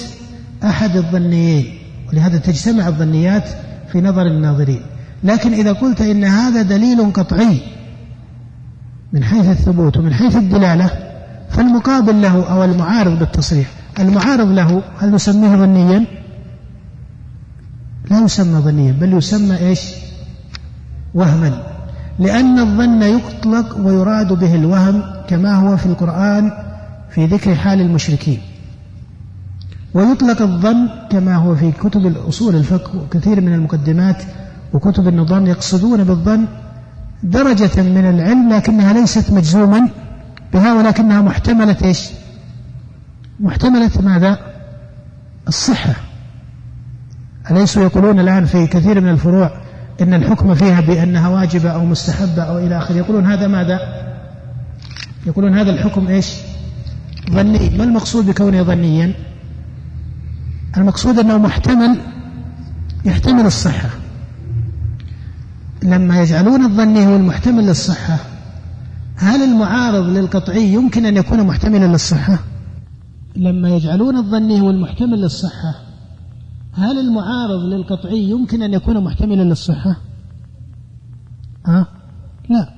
أحد الظنيين ولهذا تجتمع الظنيات في نظر الناظرين لكن إذا قلت إن هذا دليل قطعي من حيث الثبوت ومن حيث الدلالة فالمقابل له أو المعارض بالتصريح. المعارض له هل نسميه ظنيا؟ لا يسمى ظنيا بل يسمى إيش؟ وهما. لأن الظن يطلق ويراد به الوهم كما هو في القرآن في ذكر حال المشركين. ويطلق الظن كما هو في كتب الأصول الفقه وكثير من المقدمات وكتب النظام يقصدون بالظن درجة من العلم لكنها ليست مجزوما بها ولكنها محتملة إيش؟ محتملة ماذا؟ الصحة أليسوا يقولون الآن في كثير من الفروع إن الحكم فيها بأنها واجبة أو مستحبة أو إلى آخره يقولون هذا ماذا؟ يقولون هذا الحكم إيش؟ ظني ما المقصود بكونه ظنيا؟ المقصود أنه محتمل يحتمل الصحة لما يجعلون الظني هو المحتمل للصحة. هل المعارض للقطعي يمكن أن يكون محتملا للصحة؟ لما يجعلون الظني هو المحتمل للصحة هل المعارض للقطعي يمكن أن يكون محتملا للصحة؟ ها؟ لا.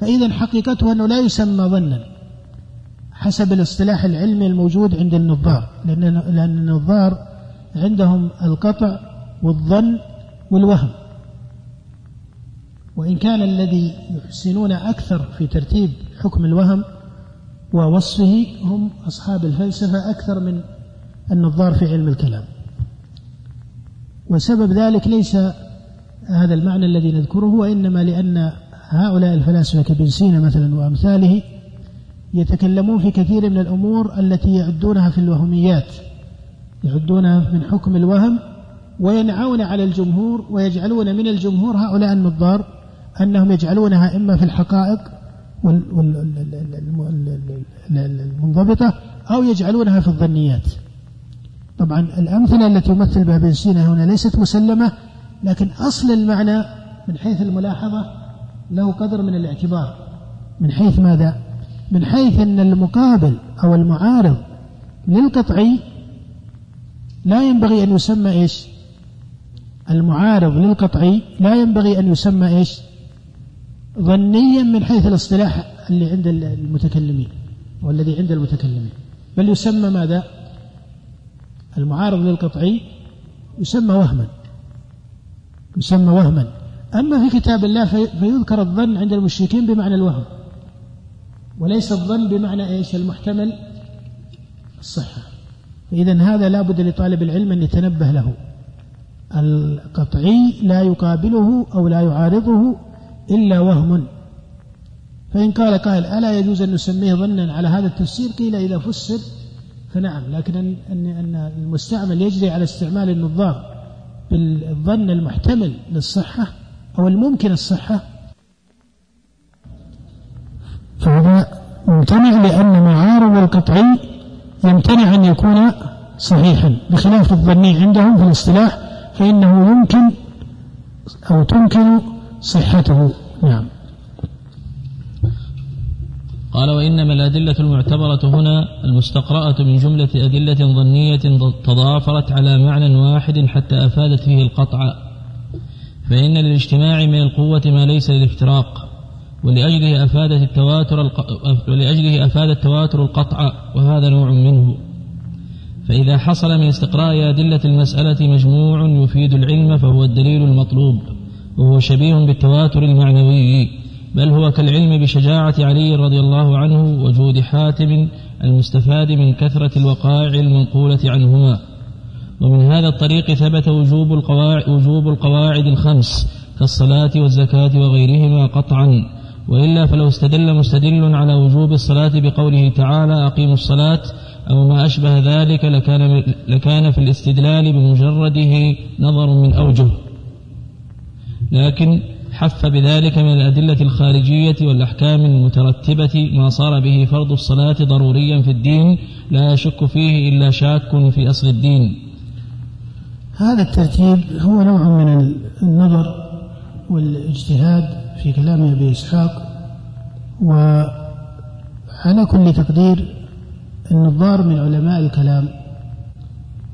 فإذا حقيقته أنه لا يسمى ظنا حسب الاصطلاح العلمي الموجود عند النظار لأن النظار عندهم القطع والظن والوهم. وإن كان الذي يحسنون أكثر في ترتيب حكم الوهم ووصفه هم أصحاب الفلسفة أكثر من النظار في علم الكلام. وسبب ذلك ليس هذا المعنى الذي نذكره وإنما لأن هؤلاء الفلاسفة كابن سينا مثلا وأمثاله يتكلمون في كثير من الأمور التي يعدونها في الوهميات يعدونها من حكم الوهم وينعون على الجمهور ويجعلون من الجمهور هؤلاء النظار. أنهم يجعلونها إما في الحقائق المنضبطة أو يجعلونها في الظنيات. طبعا الأمثلة التي يمثل بها ابن سينا هنا ليست مسلمة لكن أصل المعنى من حيث الملاحظة له قدر من الاعتبار. من حيث ماذا؟ من حيث أن المقابل أو المعارض للقطعي لا ينبغي أن يسمى إيش؟ المعارض للقطعي لا ينبغي أن يسمى إيش؟ ظنيا من حيث الاصطلاح اللي عند المتكلمين والذي عند المتكلمين. بل يسمى ماذا؟ المعارض للقطعي يسمى وهما. يسمى وهما. أما في كتاب الله فيذكر الظن عند المشركين بمعنى الوهم وليس الظن بمعنى إيش؟ المحتمل الصحة. فإذا هذا لا بد لطالب العلم أن يتنبه له. القطعي لا يقابله أو لا يعارضه إلا وهم. فإن قال قائل ألا يجوز أن نسميه ظنا على هذا التفسير؟ قيل إذا فسر فنعم لكن أن, أن المستعمل يجري على استعمال النظام بالظن المحتمل للصحة أو الممكن الصحة. فهذا ممتنع لأن معارض القطعي يمتنع أن يكون صحيحا بخلاف الظني عندهم في الاصطلاح فإنه يمكن أو تمكن صحته. نعم. قال وإنما الأدلة المعتبرة هنا المستقرأة من جملة أدلة ظنية تضافرت على معنى واحد حتى أفادت فيه القطع. فإن للاجتماع من القوة ما ليس للافتراق ولأجله أفادت التواتر ولأجله أفاد التواتر القطع وهذا نوع منه. فإذا حصل من استقراء أدلة المسألة مجموع يفيد العلم فهو الدليل المطلوب. وهو شبيه بالتواتر المعنوي بل هو كالعلم بشجاعة علي رضي الله عنه وجود حاتم المستفاد من كثرة الوقائع المنقولة عنهما. ومن هذا الطريق ثبت وجوب القواعد, وجوب القواعد الخمس كالصلاة والزكاة وغيرهما قطعا. وإلا فلو استدل مستدل على وجوب الصلاة بقوله تعالى أقيموا الصلاة أو ما أشبه ذلك لكان, لكان في الاستدلال بمجرده نظر من أوجه. لكن حف بذلك من الأدلة الخارجية والأحكام المترتبة ما صار به فرض الصلاة ضروريا في الدين لا يشك فيه إلا شاك في أصل الدين. هذا الترتيب هو نوع من النظر والإجتهاد في كلام أبي إسحاق وعلى كل تقدير النظار من علماء الكلام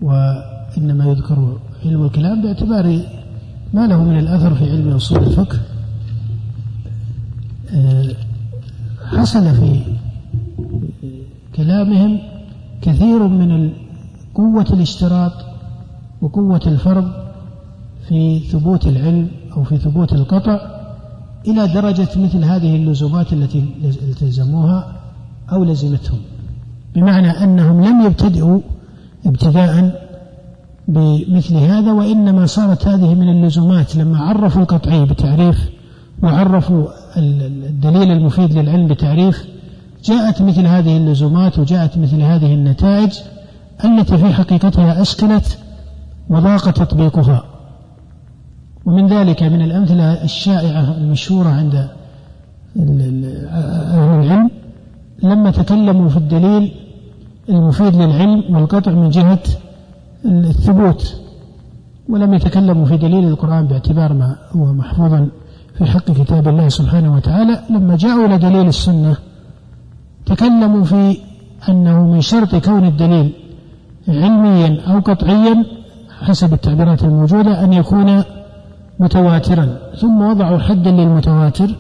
وإنما يذكر علم الكلام باعتبار ما له من الأثر في علم أصول الفقه؟ آه، حصل في كلامهم كثير من قوة الاشتراط وقوة الفرض في ثبوت العلم أو في ثبوت القطع إلى درجة مثل هذه اللزومات التي التزموها أو لزمتهم. بمعنى أنهم لم يبتدئوا ابتداء بمثل هذا وإنما صارت هذه من اللزومات لما عرفوا القطعي بتعريف وعرفوا الدليل المفيد للعلم بتعريف جاءت مثل هذه اللزومات وجاءت مثل هذه النتائج التي في حقيقتها أشكلت وضاق تطبيقها. ومن ذلك من الأمثلة الشائعة المشهورة عند أهل العلم لما تكلموا في الدليل المفيد للعلم والقطع من جهة الثبوت ولم يتكلموا في دليل القرآن باعتبار ما هو محفوظا في حق كتاب الله سبحانه وتعالى. لما جاءوا دليل السنة تكلموا في أنه من شرط كون الدليل علميا أو قطعيا حسب التعبيرات الموجودة أن يكون متواترا. ثم وضعوا حدا للمتواتر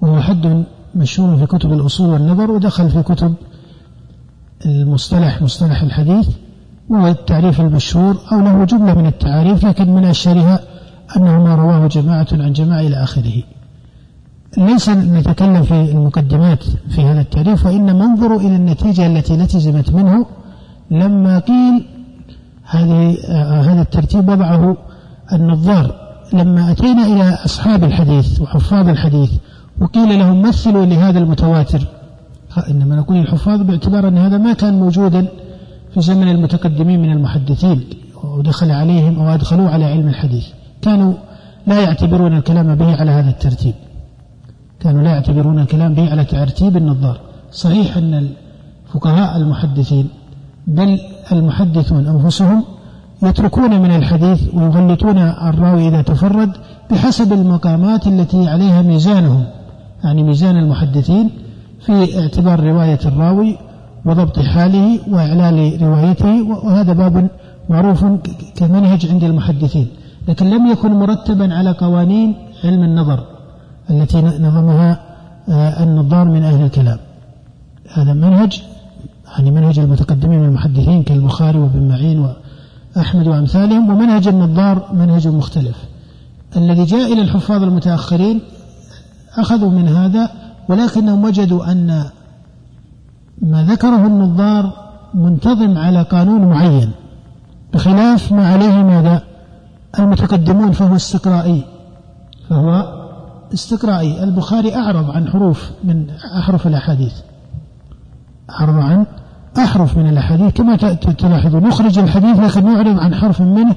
وهو حد مشهور في كتب الأصول والنظر ودخل في كتب المصطلح مصطلح الحديث. وهو التعريف المشهور أو له جملة من التعاريف لكن من أشهرها أنه ما رواه جماعة عن جماعة إلى آخره. ليس نتكلم في المقدمات في هذا التعريف وإنما انظروا إلى النتيجة التي لتزمت منه لما قيل هذه آه هذا الترتيب وضعه النظار. لما أتينا إلى أصحاب الحديث وحفاظ الحديث وقيل لهم مثلوا لهذا المتواتر إنما نقول الحفاظ باعتبار أن هذا ما كان موجودا في زمن المتقدمين من المحدثين ودخل عليهم أو أدخلوه على علم الحديث. كانوا لا يعتبرون الكلام به على هذا الترتيب. كانوا لا يعتبرون الكلام به على ترتيب النظار. صحيح أن الفقهاء المحدثين بل المحدثون أنفسهم يتركون من الحديث ويغلطون الراوي إذا تفرد بحسب المقامات التي عليها ميزانهم. يعني ميزان المحدثين في اعتبار رواية الراوي وضبط حاله وإعلال روايته وهذا باب معروف كمنهج عند المحدثين. لكن لم يكن مرتبا على قوانين علم النظر التي نظمها آه، النظار من أهل الكلام. هذا منهج يعني منهج المتقدمين من المحدثين كالبخاري وابن معين وأحمد وأمثالهم ومنهج النظار منهج مختلف. الذي جاء إلى الحفاظ المتأخرين أخذوا من هذا ولكنهم وجدوا أن ما ذكره النظار منتظم على قانون معين بخلاف ما عليه ماذا؟ المتقدمون فهو استقرائي. فهو استقرائي. البخاري أعرض عن حروف من أحرف الأحاديث. أعرض عن أحرف من الأحاديث. كما تلاحظون يخرج الحديث لكن يعرض عن حرف منه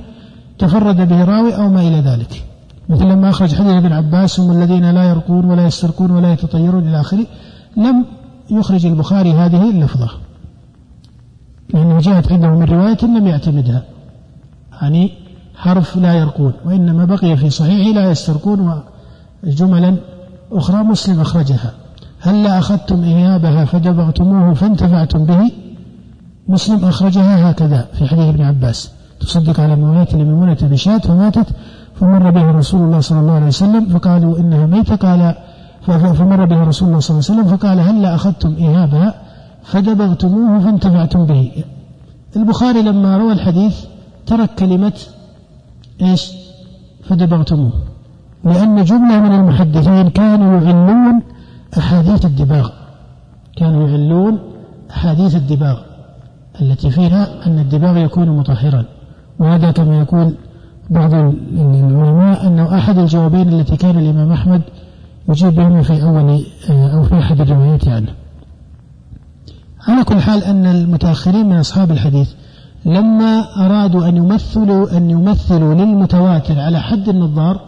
تفرد به راوي أو ما إلى ذلك. مثل لما أخرج حديث ابن عباس هم الذين لا يرقون ولا يسترقون ولا يتطيرون إلى آخره. لم يخرج البخاري هذه اللفظة. لأنه جاءت عنده من رواية لم يعتمدها يعني حرف لا يرقون وإنما بقي في صحيحه لا يسترقون وجملا أخرى مسلم أخرجها. هل لا أخذتم إيابها فدبغتموه فانتفعتم به؟ مسلم أخرجها هكذا في حديث ابن عباس. تصدق على مولاة لميمونة بشاة فماتت فمر به رسول الله صلى الله عليه وسلم فقالوا إنها ميتة قال فمر به رسول الله صلى الله عليه وسلم فقال هل أخذتم إيابها فدبغتموه فانتفعتم به. البخاري لما روى الحديث ترك كلمة إيش؟ فدبغتموه. لأن جملة من المحدثين كانوا يعلون أحاديث الدباغ. كانوا يعلون أحاديث الدباغ. التي فيها أن الدباغ يكون مطهرا. وهذا كما يقول بعض العلماء أنه أحد الجوابين التي كان الإمام أحمد يجيب بهما في أول آه، أو في أحد الروايات عنه على كل حال أن المتأخرين من أصحاب الحديث لما أرادوا أن يمثلوا أن يمثلوا للمتواتر على حد النظار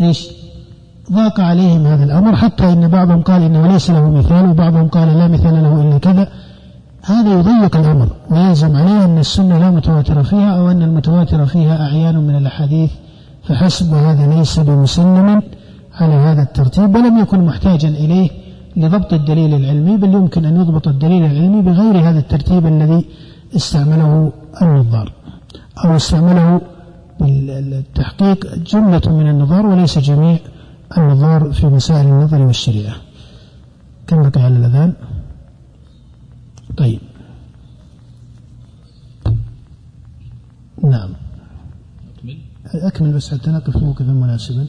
إيش؟ ضاق عليهم هذا الأمر حتى إن بعضهم قال إنه ليس له مثال وبعضهم قال لا مثال له إلا كذا. هذا يضيق الأمر ويلزم عليه أن السنة لا متواتر فيها أو أن المتواتر فيها أعيان من الأحاديث فحسب هذا ليس بمسلم. على هذا الترتيب ولم يكن محتاجا إليه لضبط الدليل العلمي بل يمكن أن يضبط الدليل العلمي بغير هذا الترتيب الذي استعمله النظار أو استعمله بالتحقيق جملة من النظار وليس جميع النظار في مسائل النظر والشريعة. كم بقي على الأذان؟ طيب. نعم. أكمل بس حتى نقف موقفا مناسبا.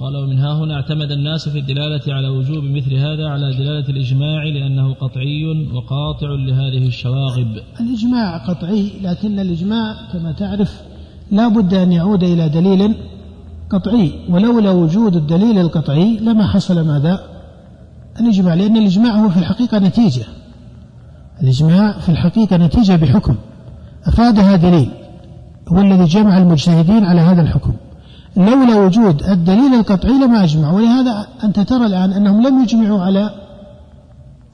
قال ومن ها هنا اعتمد الناس في الدلالة على وجوب مثل هذا على دلالة الإجماع لأنه قطعي وقاطع لهذه الشواغب. الإجماع قطعي لكن الإجماع كما تعرف لا بد أن يعود إلى دليل قطعي ولولا وجود الدليل القطعي لما حصل ماذا؟ الإجماع لأن الإجماع هو في الحقيقة نتيجة. الإجماع في الحقيقة نتيجة بحكم. أفادها دليل هو الذي جمع المجتهدين على هذا الحكم. لولا وجود الدليل القطعي لما أجمع. ولهذا أنت ترى الآن أنهم لم يجمعوا على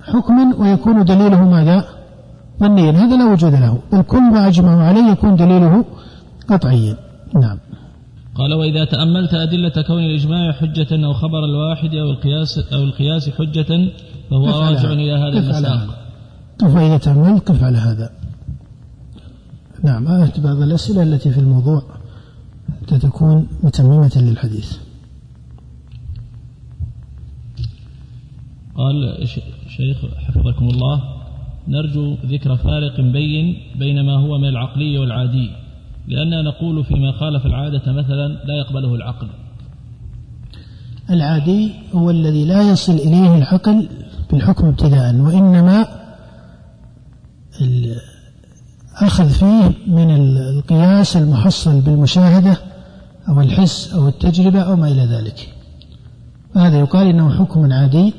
حكم ويكون دليله ماذا؟ ظنيا. هذا لا وجود له. بل كل ما أجمعوا عليه يكون دليله قطعيا. نعم. قال وإذا تأملت أدلة كون الإجماع حجة أو خبر الواحد أو القياس أو القياس حجة فهو راجع إلى هذا المساق. قف إذا تأملت قف على هذا. نعم آية بعض الأسئلة التي في الموضوع. حتى تكون متممة للحديث. قال شيخ حفظكم الله نرجو ذكر فارق بين بين ما هو من العقلي والعادي لأننا نقول فيما خالف العادة مثلا لا يقبله العقل. العادي هو الذي لا يصل إليه العقل بالحكم ابتداء وإنما أخذ فيه من القياس المحصل بالمشاهدة أو الحس أو التجربة أو ما إلى ذلك. هذا يقال إنه حكم عادي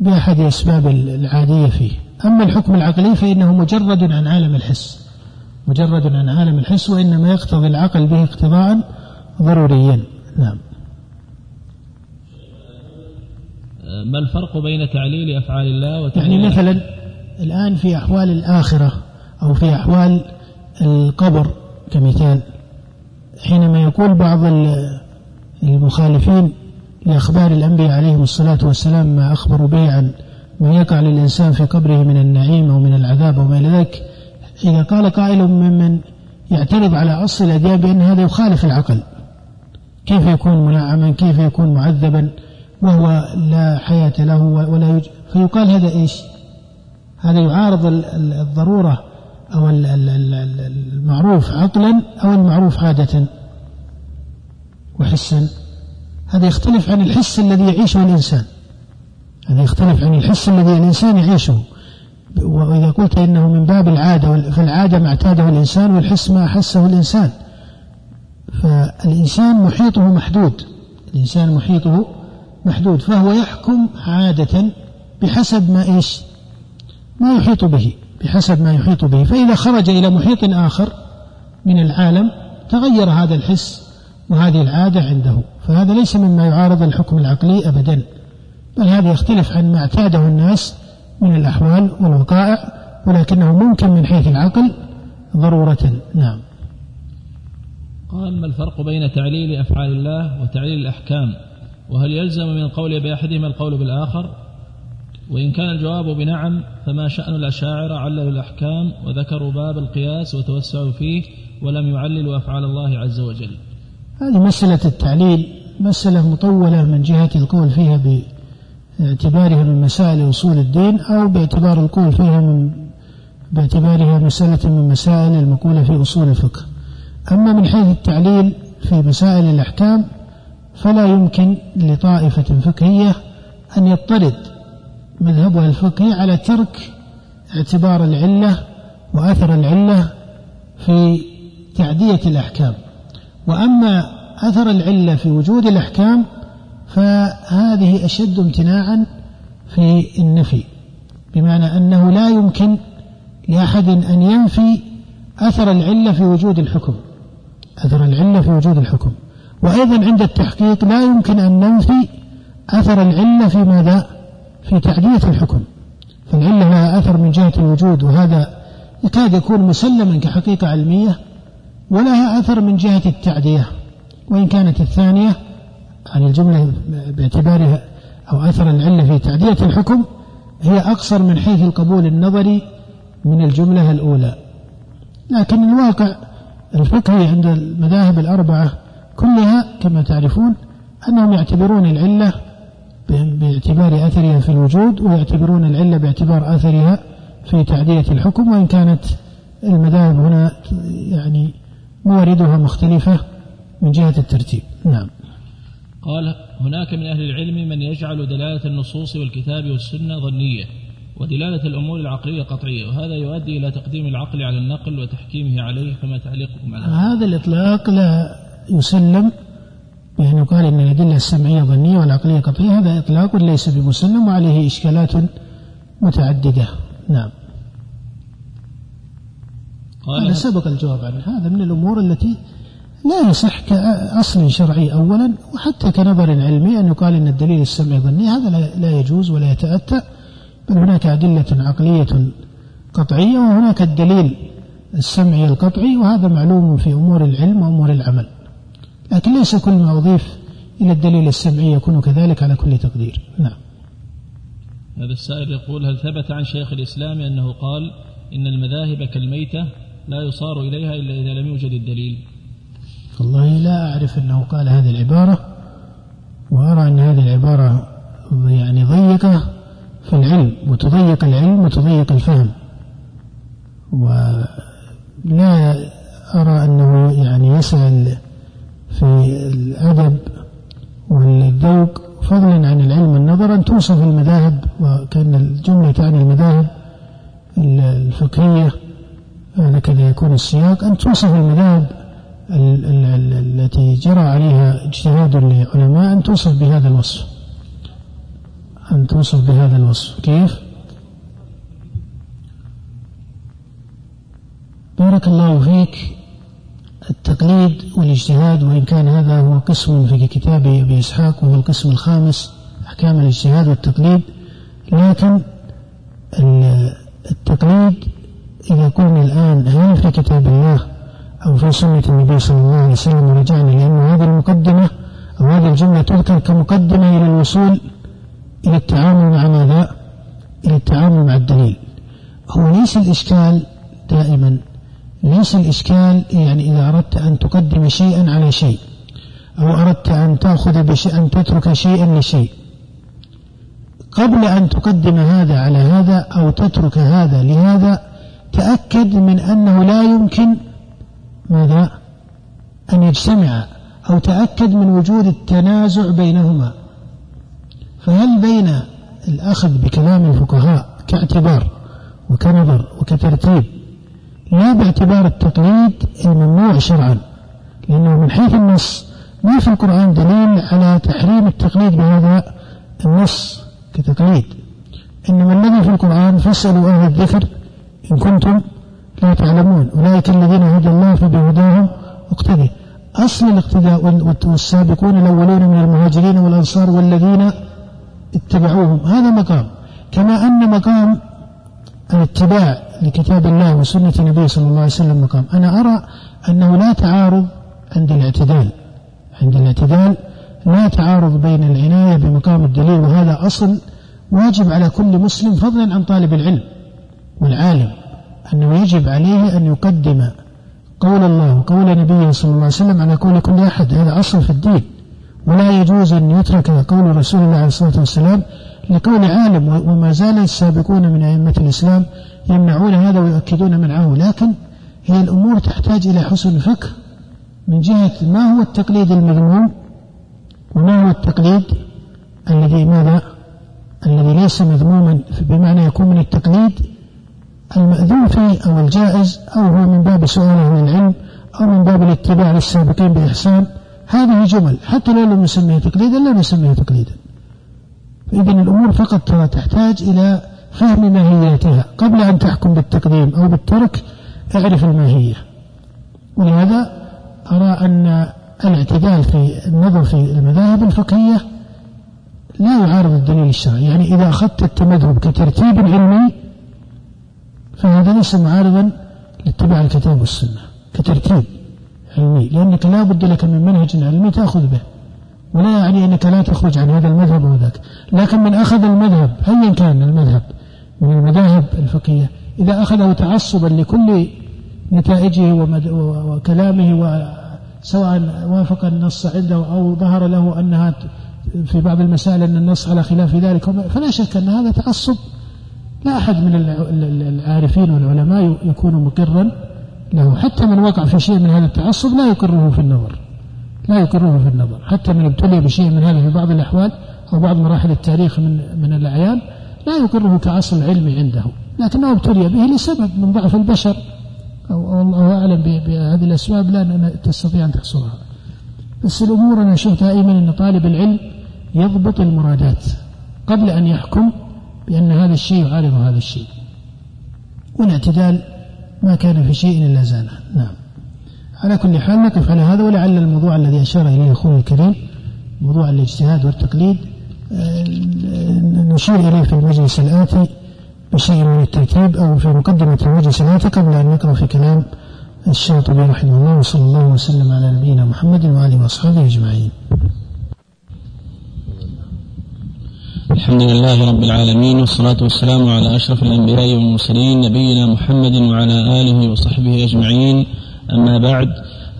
بأحد أسباب العادية فيه. أما الحكم العقلي فإنه مجرد عن عالم الحس مجرد عن عالم الحس وإنما يقتضي العقل به اقتضاء ضروريا. نعم. ما الفرق بين تعليل أفعال الله وتعليل يعني مثلا الآن في أحوال الآخرة أو في أحوال القبر كمثال حينما يقول بعض المخالفين لأخبار الأنبياء عليهم الصلاة والسلام ما أخبروا به عن ما يقع للإنسان في قبره من النعيم أو من العذاب أو ما إلى ذلك إذا قال قائل ممن يعترض على أصل الأديان بأن هذا يخالف العقل. كيف يكون منعما؟ كيف يكون معذبا؟ وهو لا حياة له ولا يج... فيقال هذا إيش؟ هذا يعارض الضرورة أو المعروف عقلا أو المعروف عادة وحسا. هذا يختلف عن الحس الذي يعيشه الإنسان. هذا يختلف عن الحس الذي الإنسان يعيشه. وإذا قلت إنه من باب العادة فالعادة ما اعتاده الإنسان والحس ما أحسه الإنسان. فالإنسان محيطه محدود. الإنسان محيطه محدود. فهو يحكم عادة بحسب ما إيش؟ ما يحيط به. بحسب ما يحيط به. فإذا خرج إلى محيط آخر من العالم تغير هذا الحس وهذه العادة عنده. فهذا ليس مما يعارض الحكم العقلي أبدا بل هذا يختلف عن ما اعتاده الناس من الأحوال والوقائع ولكنه ممكن من حيث العقل ضرورة. نعم. قال ما الفرق بين تعليل أفعال الله وتعليل الأحكام؟ وهل يلزم من القول بأحدهما القول بالآخر؟ وإن كان الجواب بنعم فما شأن الأشاعرة عللوا الأحكام وذكروا باب القياس وتوسعوا فيه ولم يعللوا أفعال الله عز وجل. هذه مسألة التعليل مسألة مطولة من جهة القول فيها باعتبارها من مسائل أصول الدين أو باعتبار القول فيها من باعتبارها مسألة من مسائل المقولة في أصول الفقه. أما من حيث التعليل في مسائل الأحكام فلا يمكن لطائفة فقهية أن يضطرد مذهبها الفقهي على ترك اعتبار العلة وأثر العلة في تعدية الأحكام. وأما أثر العلة في وجود الأحكام فهذه أشد امتناعا في النفي بمعنى أنه لا يمكن لأحد أن ينفي أثر العلة في وجود الحكم. أثر العلة في وجود الحكم. وأيضا عند التحقيق لا يمكن أن ننفي أثر العلة في ماذا؟ في تعدية الحكم فالعلة لها أثر من جهة الوجود وهذا يكاد يكون مسلما كحقيقة علمية ولها أثر من جهة التعدية وإن كانت الثانية عن الجملة باعتبارها أو أثر العلة في تعدية الحكم هي أقصر من حيث القبول النظري من الجملة الأولى. لكن الواقع الفقهي عند المذاهب الأربعة كلها كما تعرفون أنهم يعتبرون العلة باعتبار أثرها في الوجود ويعتبرون العلة باعتبار أثرها في تعدية الحكم وإن كانت المذاهب هنا يعني مواردها مختلفة من جهة الترتيب. نعم. قال هناك من أهل العلم من يجعل دلالة النصوص والكتاب والسنة ظنية ودلالة الأمور العقلية قطعية وهذا يؤدي إلى تقديم العقل على النقل وتحكيمه عليه فما تعليقكم على هذا هذا الإطلاق لا يسلم بأن يقال أن الأدلة السمعية ظنية والعقلية قطعية هذا إطلاق ليس بمسلم وعليه إشكالات متعددة. نعم. هذا سبق الجواب عنه. هذا من الأمور التي لا يصح كأصل شرعي أولا وحتى كنظر علمي أن يقال أن الدليل السمعي ظني هذا لا يجوز ولا يتأتى بل هناك أدلة عقلية قطعية وهناك الدليل السمعي القطعي وهذا معلوم في أمور العلم وأمور العمل. لكن ليس كل ما أضيف إلى الدليل السمعي يكون كذلك على كل تقدير. نعم. هذا السائل يقول هل ثبت عن شيخ الإسلام أنه قال إن المذاهب كالميتة لا يصار إليها إلا إذا لم يوجد الدليل؟ والله لا أعرف أنه قال هذه العبارة وأرى أن هذه العبارة يعني ضيقة في العلم وتضيق العلم وتضيق الفهم. ولا أرى أنه يعني يسأل في الأدب والذوق فضلا عن العلم والنظر أن توصف المذاهب وكأن الجملة تعني المذاهب الفقهية هكذا يكون السياق. أن توصف المذاهب التي جرى عليها اجتهاد لعلماء أن توصف بهذا الوصف. أن توصف بهذا الوصف. كيف؟ بارك الله فيك. التقليد والاجتهاد وإن كان هذا هو قسم في كتاب أبي إسحاق وهو القسم الخامس أحكام الاجتهاد والتقليد لكن التقليد إذا قلنا الآن هل في كتاب الله أو في سنة النبي صلى الله عليه وسلم ورجعنا لأن هذه المقدمة أو هذه الجملة تذكر كمقدمة إلى الوصول إلى التعامل مع ماذا؟ إلى التعامل مع الدليل هو ليس الإشكال دائما ليس الإشكال يعني إذا أردت أن تقدم شيئا على شيء أو أردت أن تأخذ بشيء أن تترك شيئا لشيء. قبل أن تقدم هذا على هذا أو تترك هذا لهذا تأكد من أنه لا يمكن ماذا؟ أن يجتمع أو تأكد من وجود التنازع بينهما. فهل بين الأخذ بكلام الفقهاء كاعتبار وكنظر وكترتيب لا باعتبار التقليد الممنوع شرعا لأنه من حيث النص ما في القرآن دليل على تحريم التقليد بهذا النص كتقليد. إنما الذي في القرآن فاسألوا أهل الذكر إن كنتم لا تعلمون. أولئك الذين هدى الله فبهداهم اقتدي أصل الاقتداء والسابقون الأولون من المهاجرين والأنصار والذين اتبعوهم. هذا مقام. كما أن مقام الاتباع لكتاب الله وسنة النبي صلى الله عليه وسلم مقام. أنا أرى أنه لا تعارض عند الاعتدال. عند الاعتدال لا تعارض بين العناية بمقام الدليل وهذا أصل واجب على كل مسلم فضلا عن طالب العلم والعالم أنه يجب عليه أن يقدم قول الله وقول نبيه صلى الله عليه وسلم على قول كل أحد. هذا أصل في الدين. ولا يجوز أن يترك قول رسول الله عليه الصلاة والسلام لقول عالم وما زال السابقون من أئمة الإسلام يمنعون هذا ويؤكدون منعه لكن هي الأمور تحتاج إلى حسن فكر من جهة ما هو التقليد المذموم وما هو التقليد الذي ماذا؟ الذي ليس مذموما بمعنى يكون من التقليد المأذون فيه أو الجائز أو هو من باب سؤال أهل العلم أو من باب الاتباع للسابقين بإحسان. هذه جمل حتى لو لم نسميها تقليدا لا نسميها تقليدا. فإذا الأمور فقط تحتاج إلى فهم ماهياتها. قبل أن تحكم بالتقديم أو بالترك اعرف الماهية. ولهذا أرى أن الاعتدال في النظر في المذاهب الفقهية لا يعارض الدليل الشرعي. يعني إذا أخذت التمذهب كترتيب علمي فهذا ليس معارضا لاتباع الكتاب والسنة كترتيب علمي. لأنك لا بد لك من منهج علمي تأخذ به. ولا يعني أنك لا تخرج عن هذا المذهب أو ذاك. لكن من أخذ المذهب أيا كان المذهب من المذاهب الفقهية إذا أخذه تعصبا لكل نتائجه وكلامه سواء وافق النص عنده أو ظهر له أنها في بعض المسائل أن النص على خلاف ذلك فلا شك أن هذا تعصب. لا أحد من العارفين والعلماء يكون مقرا له. حتى من وقع في شيء من هذا التعصب لا يقره في النظر. لا يقره في النظر. حتى من ابتلي بشيء من هذا في بعض الأحوال أو بعض مراحل التاريخ من من الأعيان لا يقره كأصل علمي عنده. لكنه ابتلي به لسبب من ضعف البشر. أو الله أعلم بهذه الأسباب لا تستطيع أن تحصرها بس الأمور أنا شفت دائما أن طالب العلم يضبط المرادات قبل أن يحكم بأن هذا الشيء يعارض هذا الشيء. والاعتدال ما كان في شيء إلا زانه. نعم. على كل حال نقف على هذا ولعل الموضوع الذي أشار إليه أخونا الكريم موضوع الاجتهاد والتقليد آه، نشير إليه في المجلس الآتي بشيء من الترتيب أو في مقدمة المجلس الآتي قبل أن نقرأ في كلام الشاطبي رحمه الله وصلى الله وسلم على نبينا محمد وآله وأصحابه أجمعين. الحمد لله رب العالمين والصلاة والسلام على أشرف الأنبياء والمرسلين نبينا محمد وعلى آله وصحبه أجمعين. أما بعد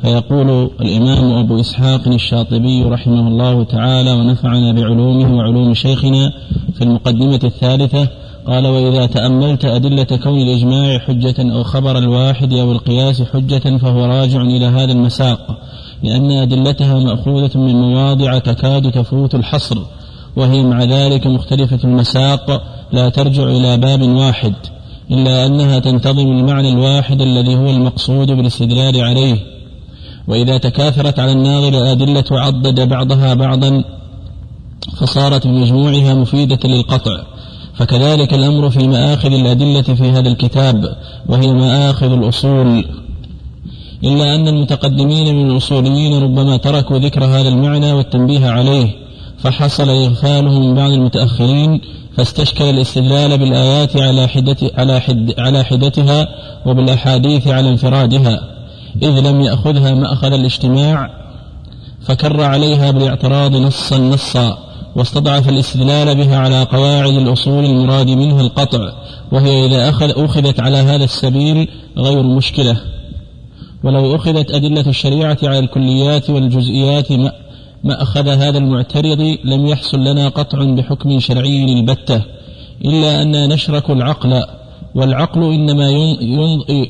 فيقول الإمام أبو إسحاق الشاطبي رحمه الله تعالى ونفعنا بعلومه وعلوم شيخنا في المقدمة الثالثة. قال وإذا تأملت أدلة كون الإجماع حجة أو خبر الواحد أو القياس حجة فهو راجع إلى هذا المساق لأن أدلتها مأخوذة من مواضع تكاد تفوت الحصر وهي مع ذلك مختلفة المساق لا ترجع إلى باب واحد. إلا أنها تنتظم المعنى الواحد الذي هو المقصود بالاستدلال عليه. وإذا تكاثرت على الناظر أدلة عضد بعضها بعضا فصارت بمجموعها مفيدة للقطع. فكذلك الأمر في مآخذ الأدلة في هذا الكتاب وهي مآخذ الأصول. إلا أن المتقدمين من الأصوليين ربما تركوا ذكر هذا المعنى والتنبيه عليه فحصل إغفاله من بعض المتأخرين فاستشكل الاستدلال بالآيات على حدة على حد على حدتها وبالأحاديث على انفرادها. إذ لم يأخذها مأخذ الاجتماع فكر عليها بالاعتراض نصا نصا واستضعف الاستدلال بها على قواعد الأصول المراد منها القطع وهي إذا أخذ أخذت على هذا السبيل غير مشكلة. ولو أخذت أدلة الشريعة على الكليات والجزئيات ما أخذ هذا المعترض لم يحصل لنا قطع بحكم شرعي البتة إلا أن نشرك العقل والعقل إنما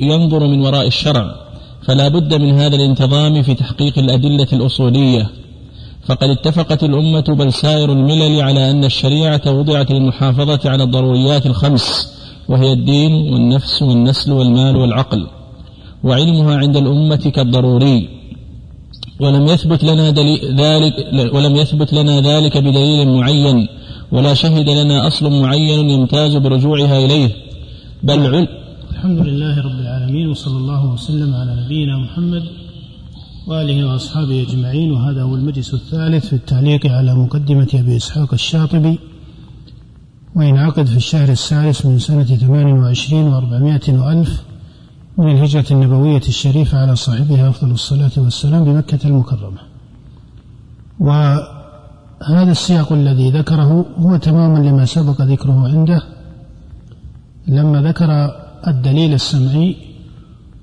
ينظر من وراء الشرع فلا بد من هذا الانتظام في تحقيق الأدلة الأصولية. فقد اتفقت الأمة بل سائر الملل على أن الشريعة وضعت للمحافظة على الضروريات الخمس وهي الدين والنفس والنسل والمال والعقل. وعلمها عند الأمة كالضروري. ولم يثبت لنا ذلك ولم يثبت لنا ذلك بدليل معين ولا شهد لنا أصل معين يمتاز برجوعها إليه. بل علم الحمد لله رب العالمين وصلى الله وسلم على نبينا محمد وآله وأصحابه أجمعين. وهذا هو المجلس الثالث في التعليق على مقدمة أبي إسحاق الشاطبي وينعقد في الشهر السادس من سنة ثمان وعشرين وأربعمائة وألف من الهجرة النبوية الشريفة على صاحبها أفضل الصلاة والسلام بمكة المكرمة. وهذا السياق الذي ذكره هو تماما لما سبق ذكره عنده لما ذكر الدليل السمعي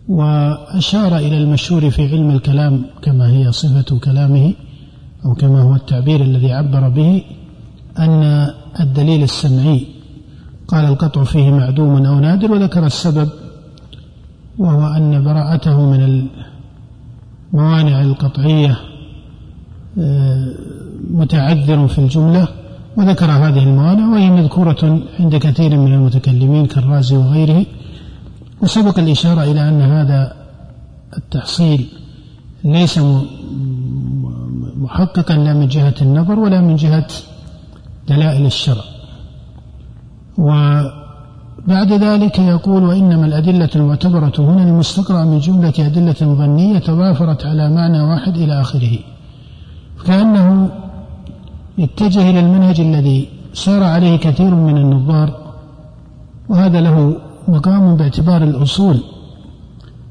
وأشار إلى المشهور في علم الكلام كما هي صفة كلامه أو كما هو التعبير الذي عبر به أن الدليل السمعي قال القطع فيه معدوم أو نادر وذكر السبب وهو أن براءته من الموانع القطعية آه، متعذر في الجملة وذكر هذه الموانع وهي مذكورة عند كثير من المتكلمين كالرازي وغيره. وسبق الإشارة إلى أن هذا التحصيل ليس محققا لا من جهة النظر ولا من جهة دلائل الشرع. وبعد ذلك يقول وإنما الأدلة المعتبرة هنا المستقرأ من جملة أدلة ظنية تضافرت على معنى واحد إلى آخره. كأنه يتجه إلى المنهج الذي سار عليه كثير من النظار وهذا له مقام باعتبار الأصول.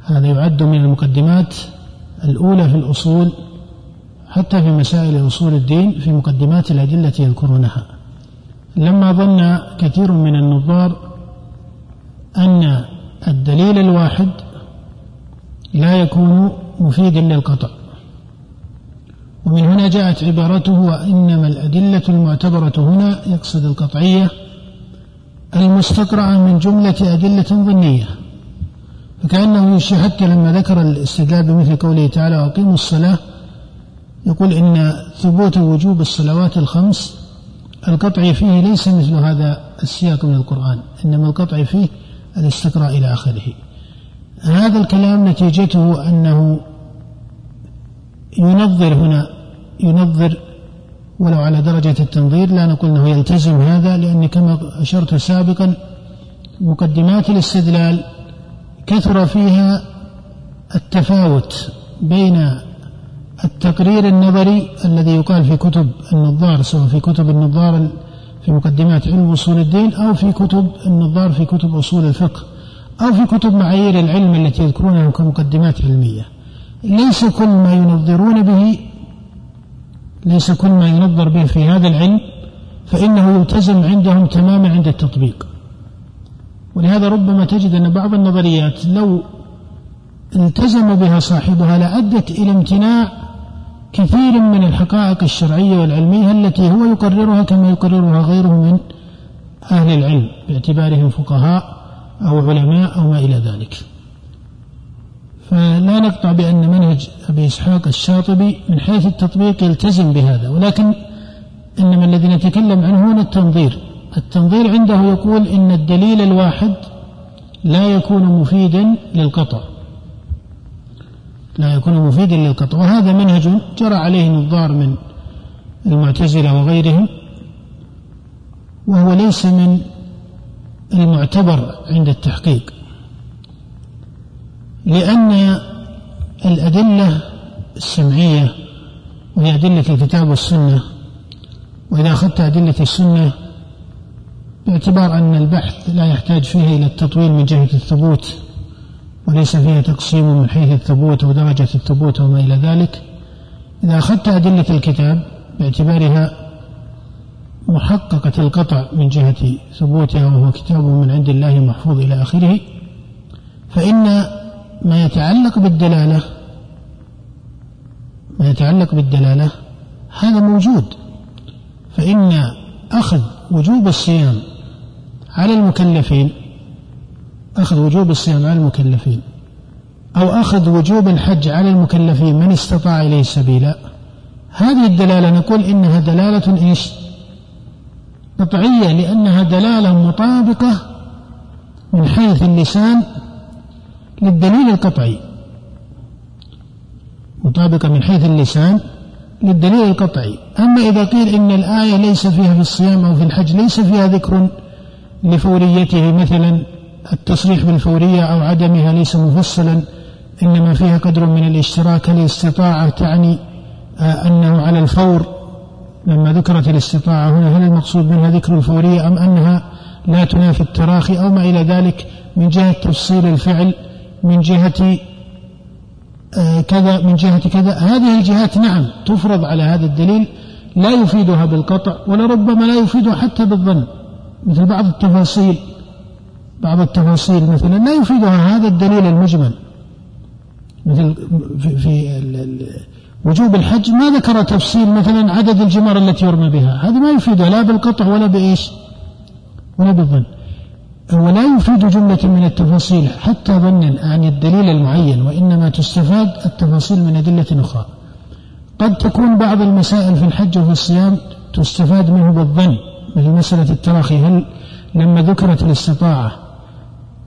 هذا يعد من المقدمات الأولى في الأصول حتى في مسائل أصول الدين في مقدمات الأدلة يذكرونها. لما ظن كثير من النظار أن الدليل الواحد لا يكون مفيدا للقطع. ومن هنا جاءت عبارته وإنما الأدلة المعتبرة هنا يقصد القطعية المستقرعة من جملة أدلة ظنية. فكأنه حتى لما ذكر الاستدلال بمثل قوله تعالى وأقيموا الصلاة يقول إن ثبوت وجوب الصلوات الخمس القطع فيه ليس مثل هذا السياق من القرآن إنما القطع فيه الاستقراء إلى آخره. هذا الكلام نتيجته أنه ينظر هنا ينظر ولو على درجة التنظير لا نقول أنه يلتزم هذا لأن كما أشرت سابقا مقدمات الاستدلال كثر فيها التفاوت بين التقرير النظري الذي يقال في كتب النظار سواء في كتب النظار في مقدمات علم أصول الدين أو في كتب النظار في كتب أصول الفقه أو في كتب معايير العلم التي يذكرونها كمقدمات علمية. ليس كل ما ينظرون به ليس كل ما ينظر به في هذا العلم فإنه يلتزم عندهم تماما عند التطبيق. ولهذا ربما تجد أن بعض النظريات لو التزم بها صاحبها لأدت إلى امتناع كثير من الحقائق الشرعية والعلمية التي هو يقررها كما يقررها غيره من أهل العلم باعتبارهم فقهاء أو علماء أو ما إلى ذلك. فلا نقطع بأن منهج أبي إسحاق الشاطبي من حيث التطبيق يلتزم بهذا ولكن إنما الذي نتكلم عنه هنا التنظير. التنظير عنده يقول إن الدليل الواحد لا يكون مفيدا للقطع. لا يكون مفيدا للقطع. وهذا منهج جرى عليه نظار من المعتزلة وغيرهم وهو ليس من المعتبر عند التحقيق لأن الأدلة السمعية وهي أدلة الكتاب والسنة وإذا أخذت أدلة السنة باعتبار أن البحث لا يحتاج فيه إلى التطويل من جهة الثبوت. وليس فيها تقسيم من حيث الثبوت ودرجة الثبوت وما إلى ذلك. إذا أخذت أدلة الكتاب باعتبارها محققة القطع من جهة ثبوتها وهو كتاب من عند الله محفوظ إلى آخره فإن ما يتعلق بالدلالة ما يتعلق بالدلالة هذا موجود. فإن أخذ وجوب الصيام على المكلفين أخذ وجوب الصيام على المكلفين أو أخذ وجوب الحج على المكلفين من استطاع إليه سبيلا. هذه الدلالة نقول إنها دلالة إيش؟ قطعية لأنها دلالة مطابقة من حيث اللسان للدليل القطعي. مطابقة من حيث اللسان للدليل القطعي. أما إذا قيل إن الآية ليس فيها في الصيام أو في الحج ليس فيها ذكر لفوريته مثلا التصريح بالفورية أو عدمها ليس مفصلا إنما فيها قدر من الاشتراك الاستطاعة تعني آه، أنه على الفور لما ذكرت الاستطاعة هنا. هل المقصود منها ذكر الفورية أم أنها لا تنافي التراخي أو ما إلى ذلك من جهة تفصيل الفعل من جهة آه، كذا من جهة كذا؟ هذه الجهات نعم تفرض على هذا الدليل لا يفيدها بالقطع ولربما لا يفيدها حتى بالظن مثل بعض التفاصيل. بعض التفاصيل مثلا. لا يفيدها هذا الدليل المجمل. مثل في, وجوب الحج ما ذكر تفصيل مثلا عدد الجمار التي يرمى بها. هذا ما يفيدها لا بالقطع ولا بإيش؟ ولا بالظن. ولا يفيد جملة من التفاصيل حتى ظنا عن الدليل المعين وإنما تستفاد التفاصيل من أدلة أخرى. قد تكون بعض المسائل في الحج وفي الصيام تستفاد منه بالظن مثل مسألة التراخي. هل لما ذكرت الاستطاعة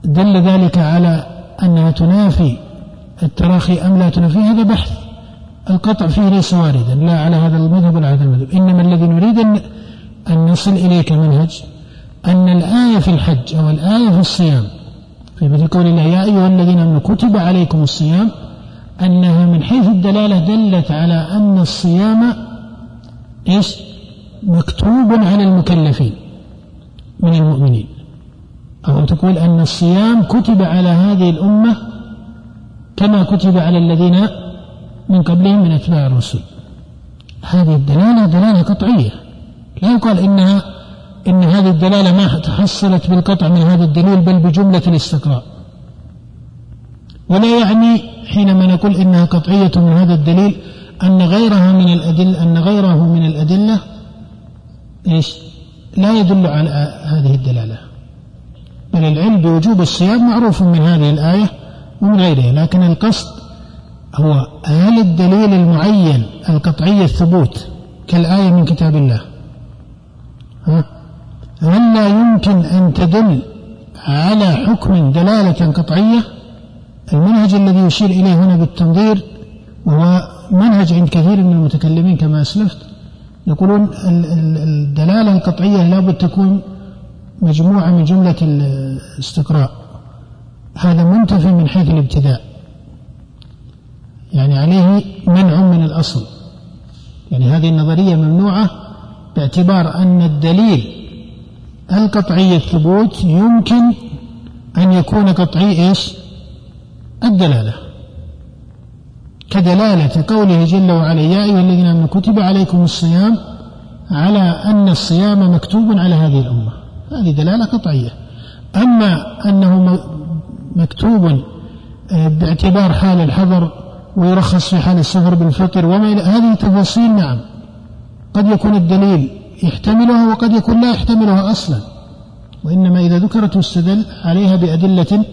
دل ذلك على أنها تنافي التراخي أم لا تنافي؟ هذا بحث. القطع فيه ليس واردا لا على هذا المذهب ولا على هذا المذهب. إنما الذي نريد أن نصل إليه كمنهج أن الآية في الحج أو الآية في الصيام في مثل قول الله يا أيها الذين آمنوا كتب عليكم الصيام أنها من حيث الدلالة دلت على أن الصيام إيش؟ مكتوب على المكلفين من المؤمنين. أو تقول أن الصيام كتب على هذه الأمة كما كتب على الذين من قبلهم من أتباع الرسل. هذه الدلالة دلالة قطعية. لا يقال إنها إن هذه الدلالة ما تحصلت بالقطع من هذا الدليل بل بجملة الاستقراء. ولا يعني حينما نقول إنها قطعية من هذا الدليل أن غيرها من الأدلة أن غيره من الأدلة إيش؟ لا يدل على هذه الدلالة. بل العلم بوجوب الصيام معروف من هذه الآية ومن غيرها لكن القصد هو هل الدليل المعين القطعي الثبوت كالآية من كتاب الله. ها؟ هل لا يمكن أن تدل على حكم دلالة قطعية؟ المنهج الذي يشير إليه هنا بالتنظير وهو منهج عند كثير من المتكلمين كما أسلفت يقولون الدلالة القطعية لابد تكون مجموعة من جملة الاستقراء. هذا منتفي من حيث الابتداء. يعني عليه منع من الأصل. يعني هذه النظرية ممنوعة باعتبار أن الدليل القطعي الثبوت يمكن أن يكون قطعي إيش؟ الدلالة. كدلالة قوله جل وعلا يا أيها الذين آمنوا كتب عليكم الصيام على أن الصيام مكتوب على هذه الأمة. هذه دلالة قطعية أما أنه مكتوب آه، باعتبار حال الحظر ويرخص في حال السفر بالفطر وما إلى هذه تفاصيل نعم. قد يكون الدليل يحتملها وقد يكون لا يحتملها أصلا. وإنما إذا ذكرت واستدل عليها بأدلة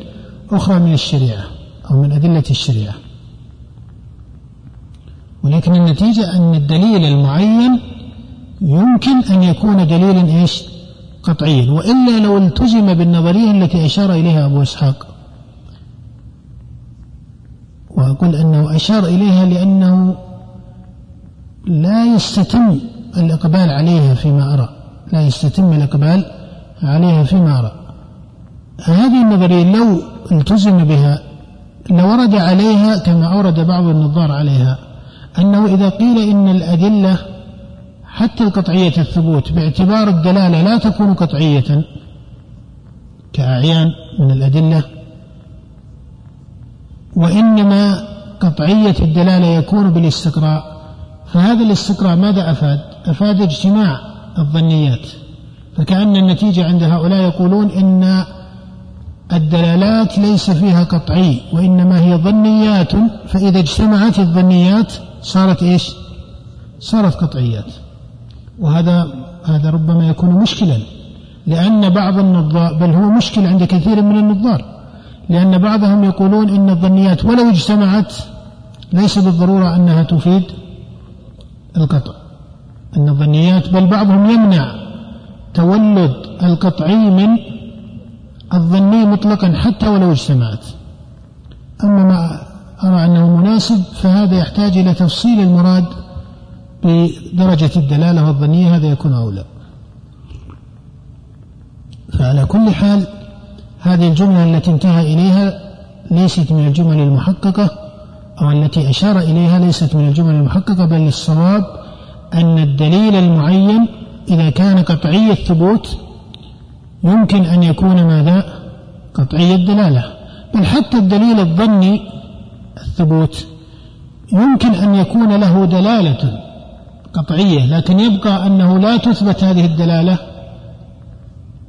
أخرى من الشريعة أو من أدلة الشريعة. ولكن النتيجة أن الدليل المعين يمكن أن يكون دليلا إيش؟ قطعيا وإلا لو التزم بالنظرية التي أشار إليها أبو إسحاق. وأقول أنه أشار إليها لأنه لا يستتم الإقبال عليها فيما أرى. لا يستتم الإقبال عليها فيما أرى. هذه النظرية لو التزم بها لورد عليها كما أورد بعض النظار عليها أنه إذا قيل إن الأدلة حتى القطعية الثبوت باعتبار الدلالة لا تكون قطعية. كأعيان من الأدلة. وإنما قطعية الدلالة يكون بالاستقراء. فهذا الاستقراء ماذا أفاد؟ أفاد اجتماع الظنيات. فكأن النتيجة عند هؤلاء يقولون إن الدلالات ليس فيها قطعي وإنما هي ظنيات. فإذا اجتمعت الظنيات صارت إيش؟ صارت قطعيات. وهذا هذا ربما يكون مشكلا لأن بعض النظار بل هو مشكل عند كثير من النظار لأن بعضهم يقولون إن الظنيات ولو اجتمعت ليس بالضرورة أنها تفيد القطع. أن الظنيات بل بعضهم يمنع تولد القطعي من الظني مطلقا حتى ولو اجتمعت. أما ما أرى أنه مناسب فهذا يحتاج إلى تفصيل المراد بدرجة الدلالة والظنية هذا يكون أولى فعلى كل حال هذه الجملة التي انتهى إليها ليست من الجمل المحققة أو التي أشار إليها ليست من الجمل المحققة بل الصواب أن الدليل المعين إذا كان قطعي الثبوت يمكن أن يكون ماذا؟ قطعي الدلالة. بل حتى الدليل الظني الثبوت يمكن أن يكون له دلالة. قطعية لكن يبقى أنه لا تثبت هذه الدلالة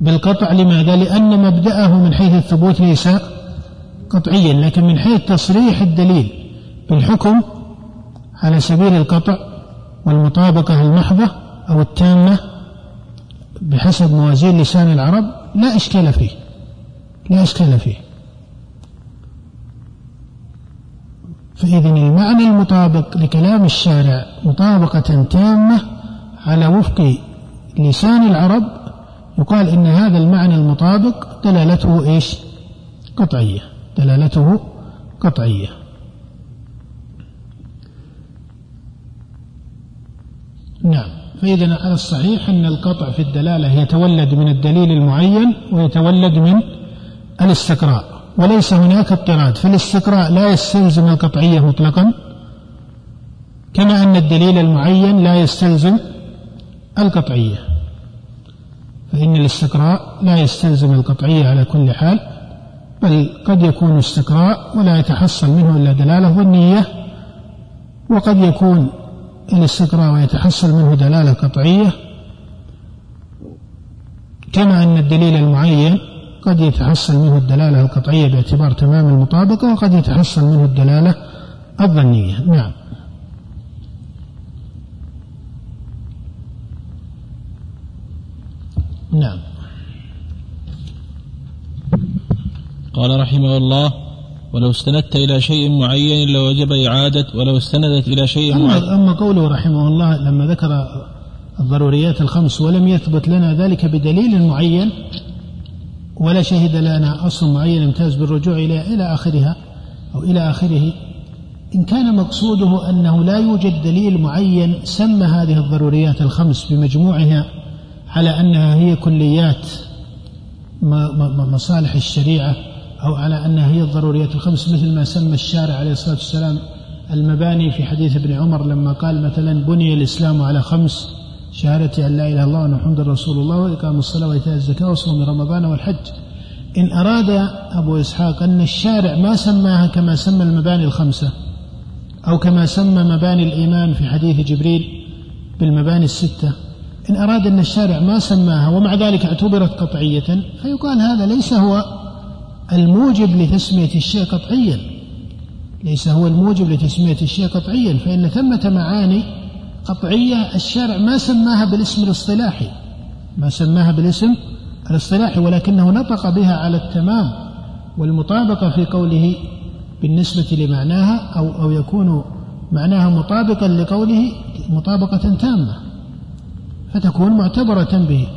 بالقطع لماذا؟ لأن مبدأه من حيث الثبوت ليس قطعيا لكن من حيث تصريح الدليل بالحكم على سبيل القطع والمطابقة المحضة أو التامة بحسب موازين لسان العرب لا إشكال فيه لا إشكال فيه فإذا المعنى المطابق لكلام الشارع مطابقة تامة على وفق لسان العرب يقال إن هذا المعنى المطابق دلالته إيش؟ قطعية. دلالته قطعية. نعم. فإذا على الصحيح أن القطع في الدلالة يتولد من الدليل المعين ويتولد من الاستقراء. وليس هناك اضطراد فالاستقراء لا يستلزم القطعية مطلقا كما أن الدليل المعين لا يستلزم القطعية. فإن الاستقراء لا يستلزم القطعية على كل حال بل قد يكون استقراء ولا يتحصل منه إلا دلالة ظنية وقد يكون الاستقراء ويتحصل منه دلالة قطعية كما أن الدليل المعين قد يتحصل منه الدلالة القطعية باعتبار تمام المطابقة وقد يتحصل منه الدلالة الظنية. نعم. نعم. قال رحمه الله ولو استندت إلى شيء معين لوجب إعادة ولو استندت إلى شيء أما, معين أما قوله رحمه الله لما ذكر الضروريات الخمس ولم يثبت لنا ذلك بدليل معين ولا شهد لنا أصل معين يمتاز بالرجوع إلى إلى آخرها أو إلى آخره. إن كان مقصوده أنه لا يوجد دليل معين سمى هذه الضروريات الخمس بمجموعها على أنها هي كليات مصالح الشريعة أو على أنها هي الضروريات الخمس مثل ما سمى الشارع عليه الصلاة والسلام المباني في حديث ابن عمر لما قال مثلا بني الإسلام على خمس شهادة أن لا إله إلا الله وأن محمد رسول الله وإقام الصلاة وإيتاء الزكاة وصوم رمضان والحج. إن أراد أبو إسحاق أن الشارع ما سماها كما سمى المباني الخمسة أو كما سمى مباني الإيمان في حديث جبريل بالمباني الستة. إن أراد أن الشارع ما سماها ومع ذلك اعتبرت قطعية فيقال هذا ليس هو الموجب لتسمية الشيء قطعيا. ليس هو الموجب لتسمية الشيء قطعيا. فإن ثمة معاني قطعية الشارع ما سماها بالاسم الاصطلاحي ما سماها بالاسم الاصطلاحي ولكنه نطق بها على التمام والمطابقة في قوله بالنسبة لمعناها أو أو يكون معناها مطابقا لقوله مطابقة تامة فتكون معتبرة به.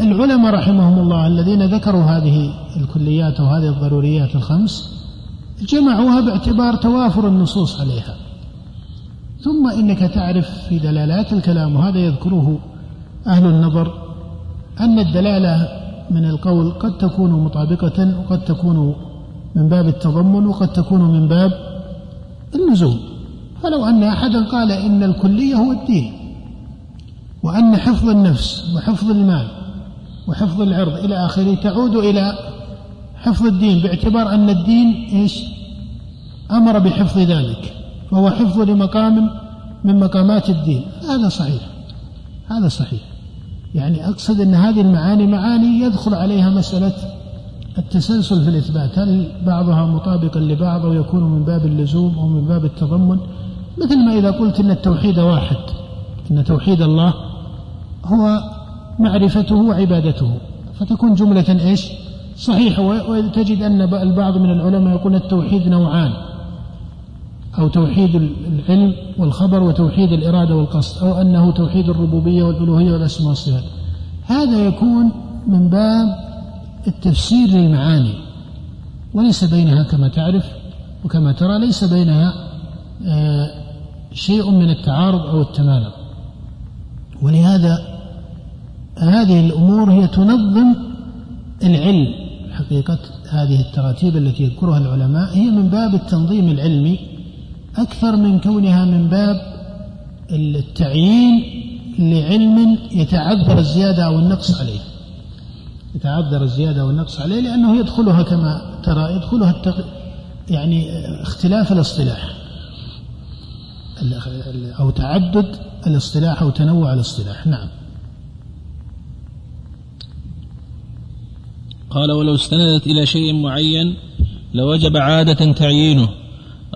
العلماء رحمهم الله الذين ذكروا هذه الكليات أو هذه الضروريات الخمس جمعوها باعتبار توافر النصوص عليها. ثم إنك تعرف في دلالات الكلام وهذا يذكره أهل النظر أن الدلالة من القول قد تكون مطابقة وقد تكون من باب التضمن وقد تكون من باب اللزوم فلو أن أحدا قال إن الكلية هو الدين وأن حفظ النفس وحفظ المال وحفظ العرض إلى آخره تعود إلى حفظ الدين باعتبار أن الدين إيش؟ أمر بحفظ ذلك. وهو حفظ لمقام من مقامات الدين. هذا صحيح. هذا صحيح. يعني أقصد أن هذه المعاني معاني يدخل عليها مسألة التسلسل في الإثبات. هل بعضها مطابقا لبعض أو يكون من باب اللزوم أو من باب التضمن؟ مثل ما إذا قلت أن التوحيد واحد. أن توحيد الله هو معرفته وعبادته. فتكون جملة إيش؟ صحيحة. وتجد أن البعض من العلماء يقول التوحيد نوعان. أو توحيد العلم والخبر وتوحيد الإرادة والقصد أو أنه توحيد الربوبية والألوهية والأسماء والصفات. هذا يكون من باب التفسير للمعاني وليس بينها كما تعرف وكما ترى ليس بينها آه، شيء من التعارض أو التمانع ولهذا هذه الأمور هي تنظم العلم. حقيقة هذه التراتيب التي يذكرها العلماء هي من باب التنظيم العلمي أكثر من كونها من باب التعيين لعلم يتعذر الزيادة أو النقص عليه. يتعذر الزيادة أو النقص عليه لأنه يدخلها كما ترى يدخلها التغ... يعني اختلاف الاصطلاح. أو تعدد الاصطلاح أو تنوع الاصطلاح. نعم. قال ولو استندت إلى شيء معين لوجب عادة تعيينه.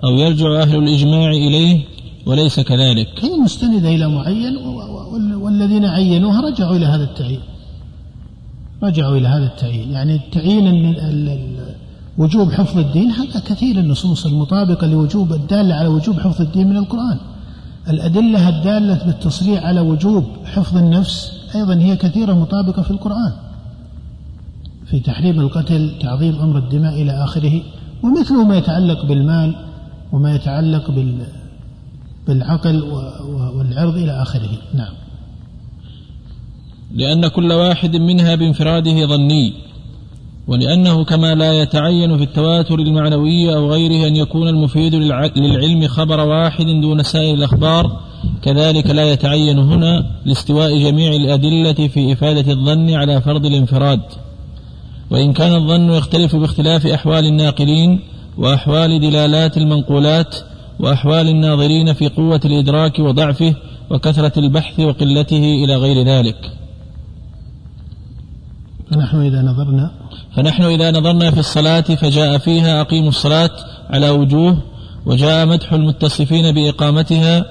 أو يرجع أهل الإجماع إليه وليس كذلك. هي مستندة إلى معين والذين عينوها رجعوا إلى هذا التعيين. رجعوا إلى هذا التعيين. يعني التعيين وجوب حفظ الدين هذا كثير النصوص المطابقة لوجوب الدالة على وجوب حفظ الدين من القرآن. الأدلة الدالة بالتصريح على وجوب حفظ النفس أيضا هي كثيرة مطابقة في القرآن. في تحريم القتل تعظيم أمر الدماء إلى آخره ومثله ما يتعلق بالمال وما يتعلق بالعقل والعرض إلى آخره. نعم. لأن كل واحد منها بانفراده ظني ولأنه كما لا يتعين في التواتر المعنوي أو غيره أن يكون المفيد للعلم خبر واحد دون سائر الأخبار كذلك لا يتعين هنا لاستواء جميع الأدلة في إفادة الظن على فرض الانفراد. وإن كان الظن يختلف باختلاف أحوال الناقلين وأحوال دلالات المنقولات وأحوال الناظرين في قوة الإدراك وضعفه وكثرة البحث وقلته إلى غير ذلك. فنحن إذا نظرنا فنحن إذا نظرنا في الصلاة فجاء فيها أقيموا الصلاة على وجوه وجاء مدح المتصفين بإقامتها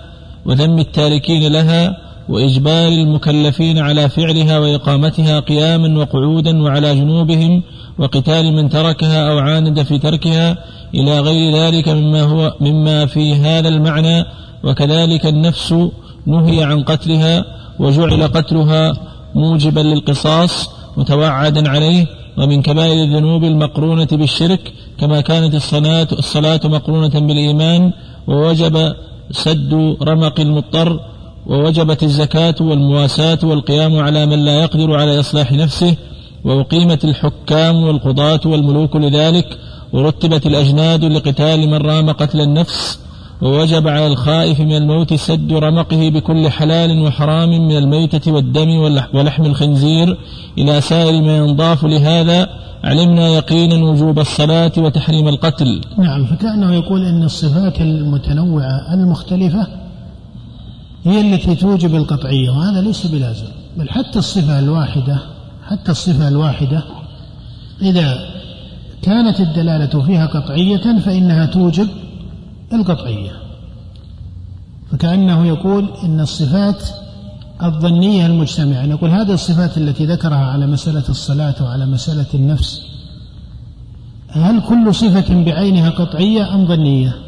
وذم التاركين لها وإجبار المكلفين على فعلها وإقامتها قياما وقعودا وعلى جنوبهم وقتال من تركها أو عاند في تركها إلى غير ذلك مما هو مما في هذا المعنى وكذلك النفس نهي عن قتلها وجعل قتلها موجبا للقصاص متوعدا عليه ومن كبائر الذنوب المقرونة بالشرك كما كانت الصلاة الصلاة مقرونة بالإيمان ووجب سد رمق المضطر ووجبت الزكاة والمواساة والقيام على من لا يقدر على إصلاح نفسه وأقيمت الحكام والقضاة والملوك لذلك ورتبت الأجناد لقتال من رام قتل النفس ووجب على الخائف من الموت سد رمقه بكل حلال وحرام من الميتة والدم ولحم الخنزير. إلى سائر ما ينضاف لهذا علمنا يقينا وجوب الصلاة وتحريم القتل. نعم فكأنه يقول أن الصفات المتنوعة المختلفة هي التي توجب القطعية وهذا ليس بلازم بل حتى الصفة الواحدة حتى الصفة الواحدة إذا كانت الدلالة فيها قطعية فإنها توجب القطعية. فكأنه يقول إن الصفات الظنية المجتمعة نقول هذه الصفات التي ذكرها على مسألة الصلاة وعلى مسألة النفس هل كل صفة بعينها قطعية أم ظنية؟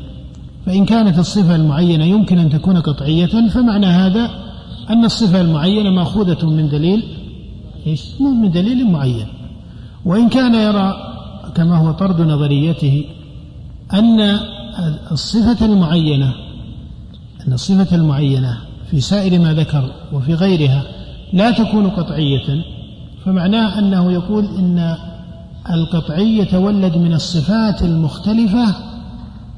فإن كانت الصفة المعينة يمكن أن تكون قطعية فمعنى هذا أن الصفة المعينة مأخوذة من دليل إيش؟ من دليل معين وإن كان يرى كما هو طرد نظريته أن الصفة المعينة أن الصفة المعينة في سائر ما ذكر وفي غيرها لا تكون قطعية فمعناه أنه يقول إن القطعية يتولد من الصفات المختلفة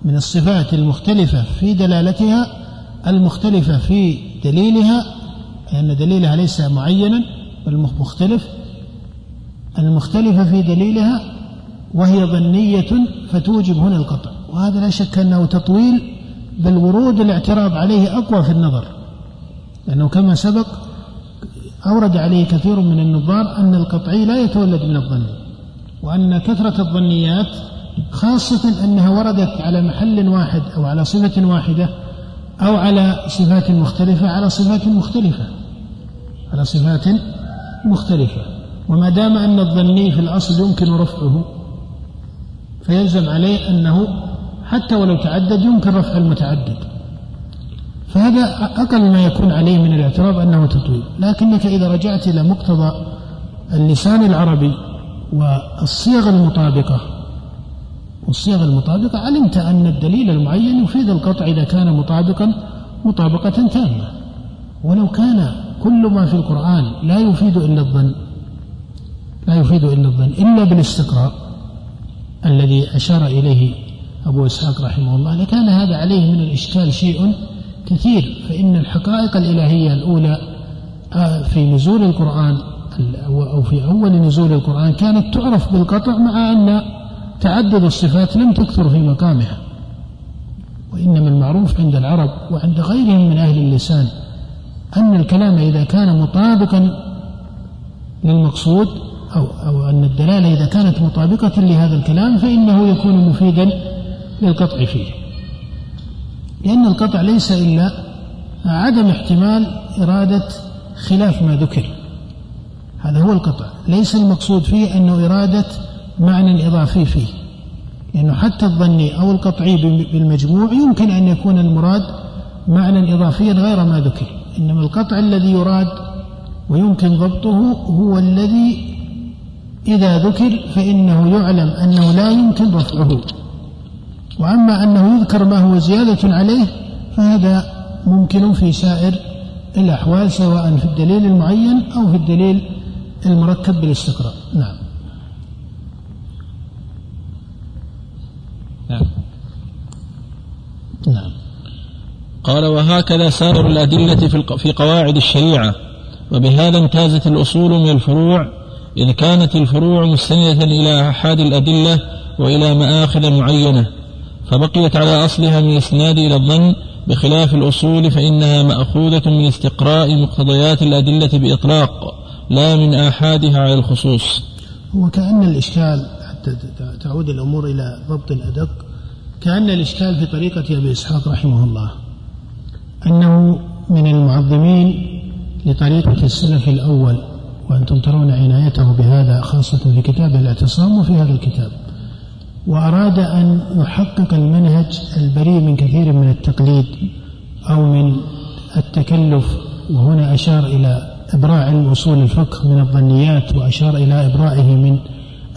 من الصفات المختلفة في دلالتها المختلفة في دليلها لأن دليلها ليس معينا بل مختلف. المختلفة في دليلها وهي ظنية فتوجب هنا القطع. وهذا لا شك أنه تطويل بل ورود الاعتراض عليه أقوى في النظر. لأنه كما سبق أورد عليه كثير من النظار أن القطعي لا يتولد من الظن وأن كثرة الظنيات خاصة أنها وردت على محل واحد أو على صفة واحدة أو على صفات مختلفة على صفات مختلفة. على صفات مختلفة. وما دام أن الظني في الأصل يمكن رفعه فيلزم عليه أنه حتى ولو تعدد يمكن رفع المتعدد. فهذا أقل ما يكون عليه من الاعتراض أنه تطويل. لكنك إذا رجعت إلى مقتضى اللسان العربي والصيغ المطابقة والصيغ المطابقة علمت أن الدليل المعين يفيد القطع إذا كان مطابقا مطابقة تامة. ولو كان كل ما في القرآن لا يفيد إلا الظن لا يفيد إلا الظن إلا بالاستقراء الذي أشار إليه أبو إسحاق رحمه الله. لكان هذا عليه من الإشكال شيء كثير فإن الحقائق الإلهية الأولى آه، في نزول القرآن أو في أول نزول القرآن كانت تعرف بالقطع مع أن تعدد الصفات لم تكثر في مقامها وإنما المعروف عند العرب وعند غيرهم من أهل اللسان أن الكلام إذا كان مطابقا للمقصود أو, أو أن الدلالة إذا كانت مطابقة لهذا الكلام فإنه يكون مفيدا للقطع فيه. لأن القطع ليس إلا عدم احتمال إرادة خلاف ما ذكر. هذا هو القطع. ليس المقصود فيه أنه إرادة معنى إضافي فيه. لأنه حتى الظني أو القطعي بالمجموع يمكن أن يكون المراد معنى إضافيا غير ما ذكر. إنما القطع الذي يراد ويمكن ضبطه هو الذي إذا ذكر فإنه يعلم أنه لا يمكن رفعه. وأما أنه يذكر ما هو زيادة عليه فهذا ممكن في سائر الأحوال سواء في الدليل المعين أو في الدليل المركب بالاستقراء نعم نعم قال وهكذا سائر الأدلة في قواعد الشريعة. وبهذا امتازت الأصول من الفروع إذ كانت الفروع مستندة إلى أحد الأدلة وإلى مآخذ معينة فبقيت على أصلها من الإسناد إلى الظن بخلاف الأصول فإنها مأخوذة من استقراء مقتضيات الأدلة بإطلاق لا من آحادها على الخصوص. هو كأن الإشكال حتى تعود الأمور إلى ضبط أدق كأن الإشكال في طريقة أبي إسحاق رحمه الله. أنه من المعظمين لطريقة السلف الأول وأنتم ترون عنايته بهذا خاصة في كتاب الاعتصام وفي هذا الكتاب. وأراد أن يحقق المنهج البريء من كثير من التقليد أو من التكلف وهنا أشار إلى إبراع علم أصول الفقه من الظنيات وأشار إلى إبراعه من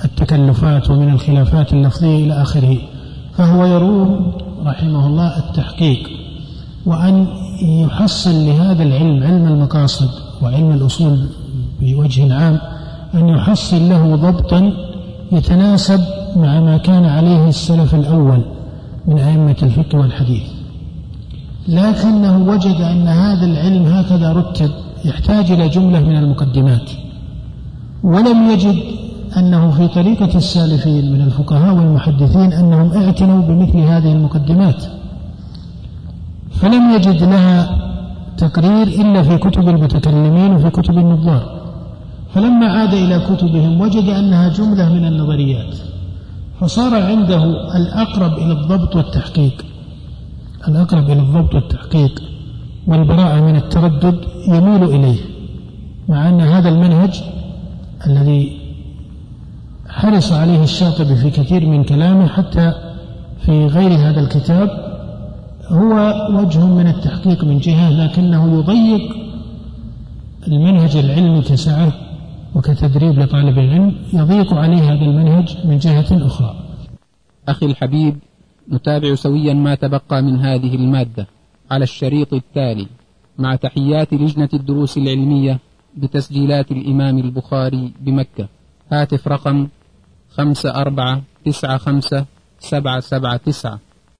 التكلفات ومن الخلافات اللفظية إلى آخره. فهو يروم رحمه الله التحقيق. وأن يحصل لهذا العلم علم المقاصد وعلم الأصول بوجه عام أن يحصل له ضبطا يتناسب مع ما كان عليه السلف الأول من أئمة الفقه والحديث. لكنه وجد أن هذا العلم هكذا رتب يحتاج إلى جملة من المقدمات. ولم يجد أنه في طريقة السالفين من الفقهاء والمحدثين أنهم اعتنوا بمثل هذه المقدمات. فلم يجد لها تقرير إلا في كتب المتكلمين وفي كتب النظار. فلما عاد إلى كتبهم وجد أنها جملة من النظريات فصار عنده الأقرب إلى الضبط والتحقيق. الأقرب إلى الضبط والتحقيق والبراءة من التردد يميل إليه مع أن هذا المنهج الذي حرص عليه الشاطبي في كثير من كلامه حتى في غير هذا الكتاب هو وجه من التحقيق من جهة لكنه يضيق المنهج العلمي كسعة وكتدريب لطالب العلم يضيق عليه هذا المنهج من جهة أخرى. أخي الحبيب نتابع سويا ما تبقى من هذه المادة على الشريط التالي مع تحيات لجنة الدروس العلمية بتسجيلات الإمام البخاري بمكة. هاتف رقم خمسة أربعة تسعة خمسة سبعة سبعة تسعة.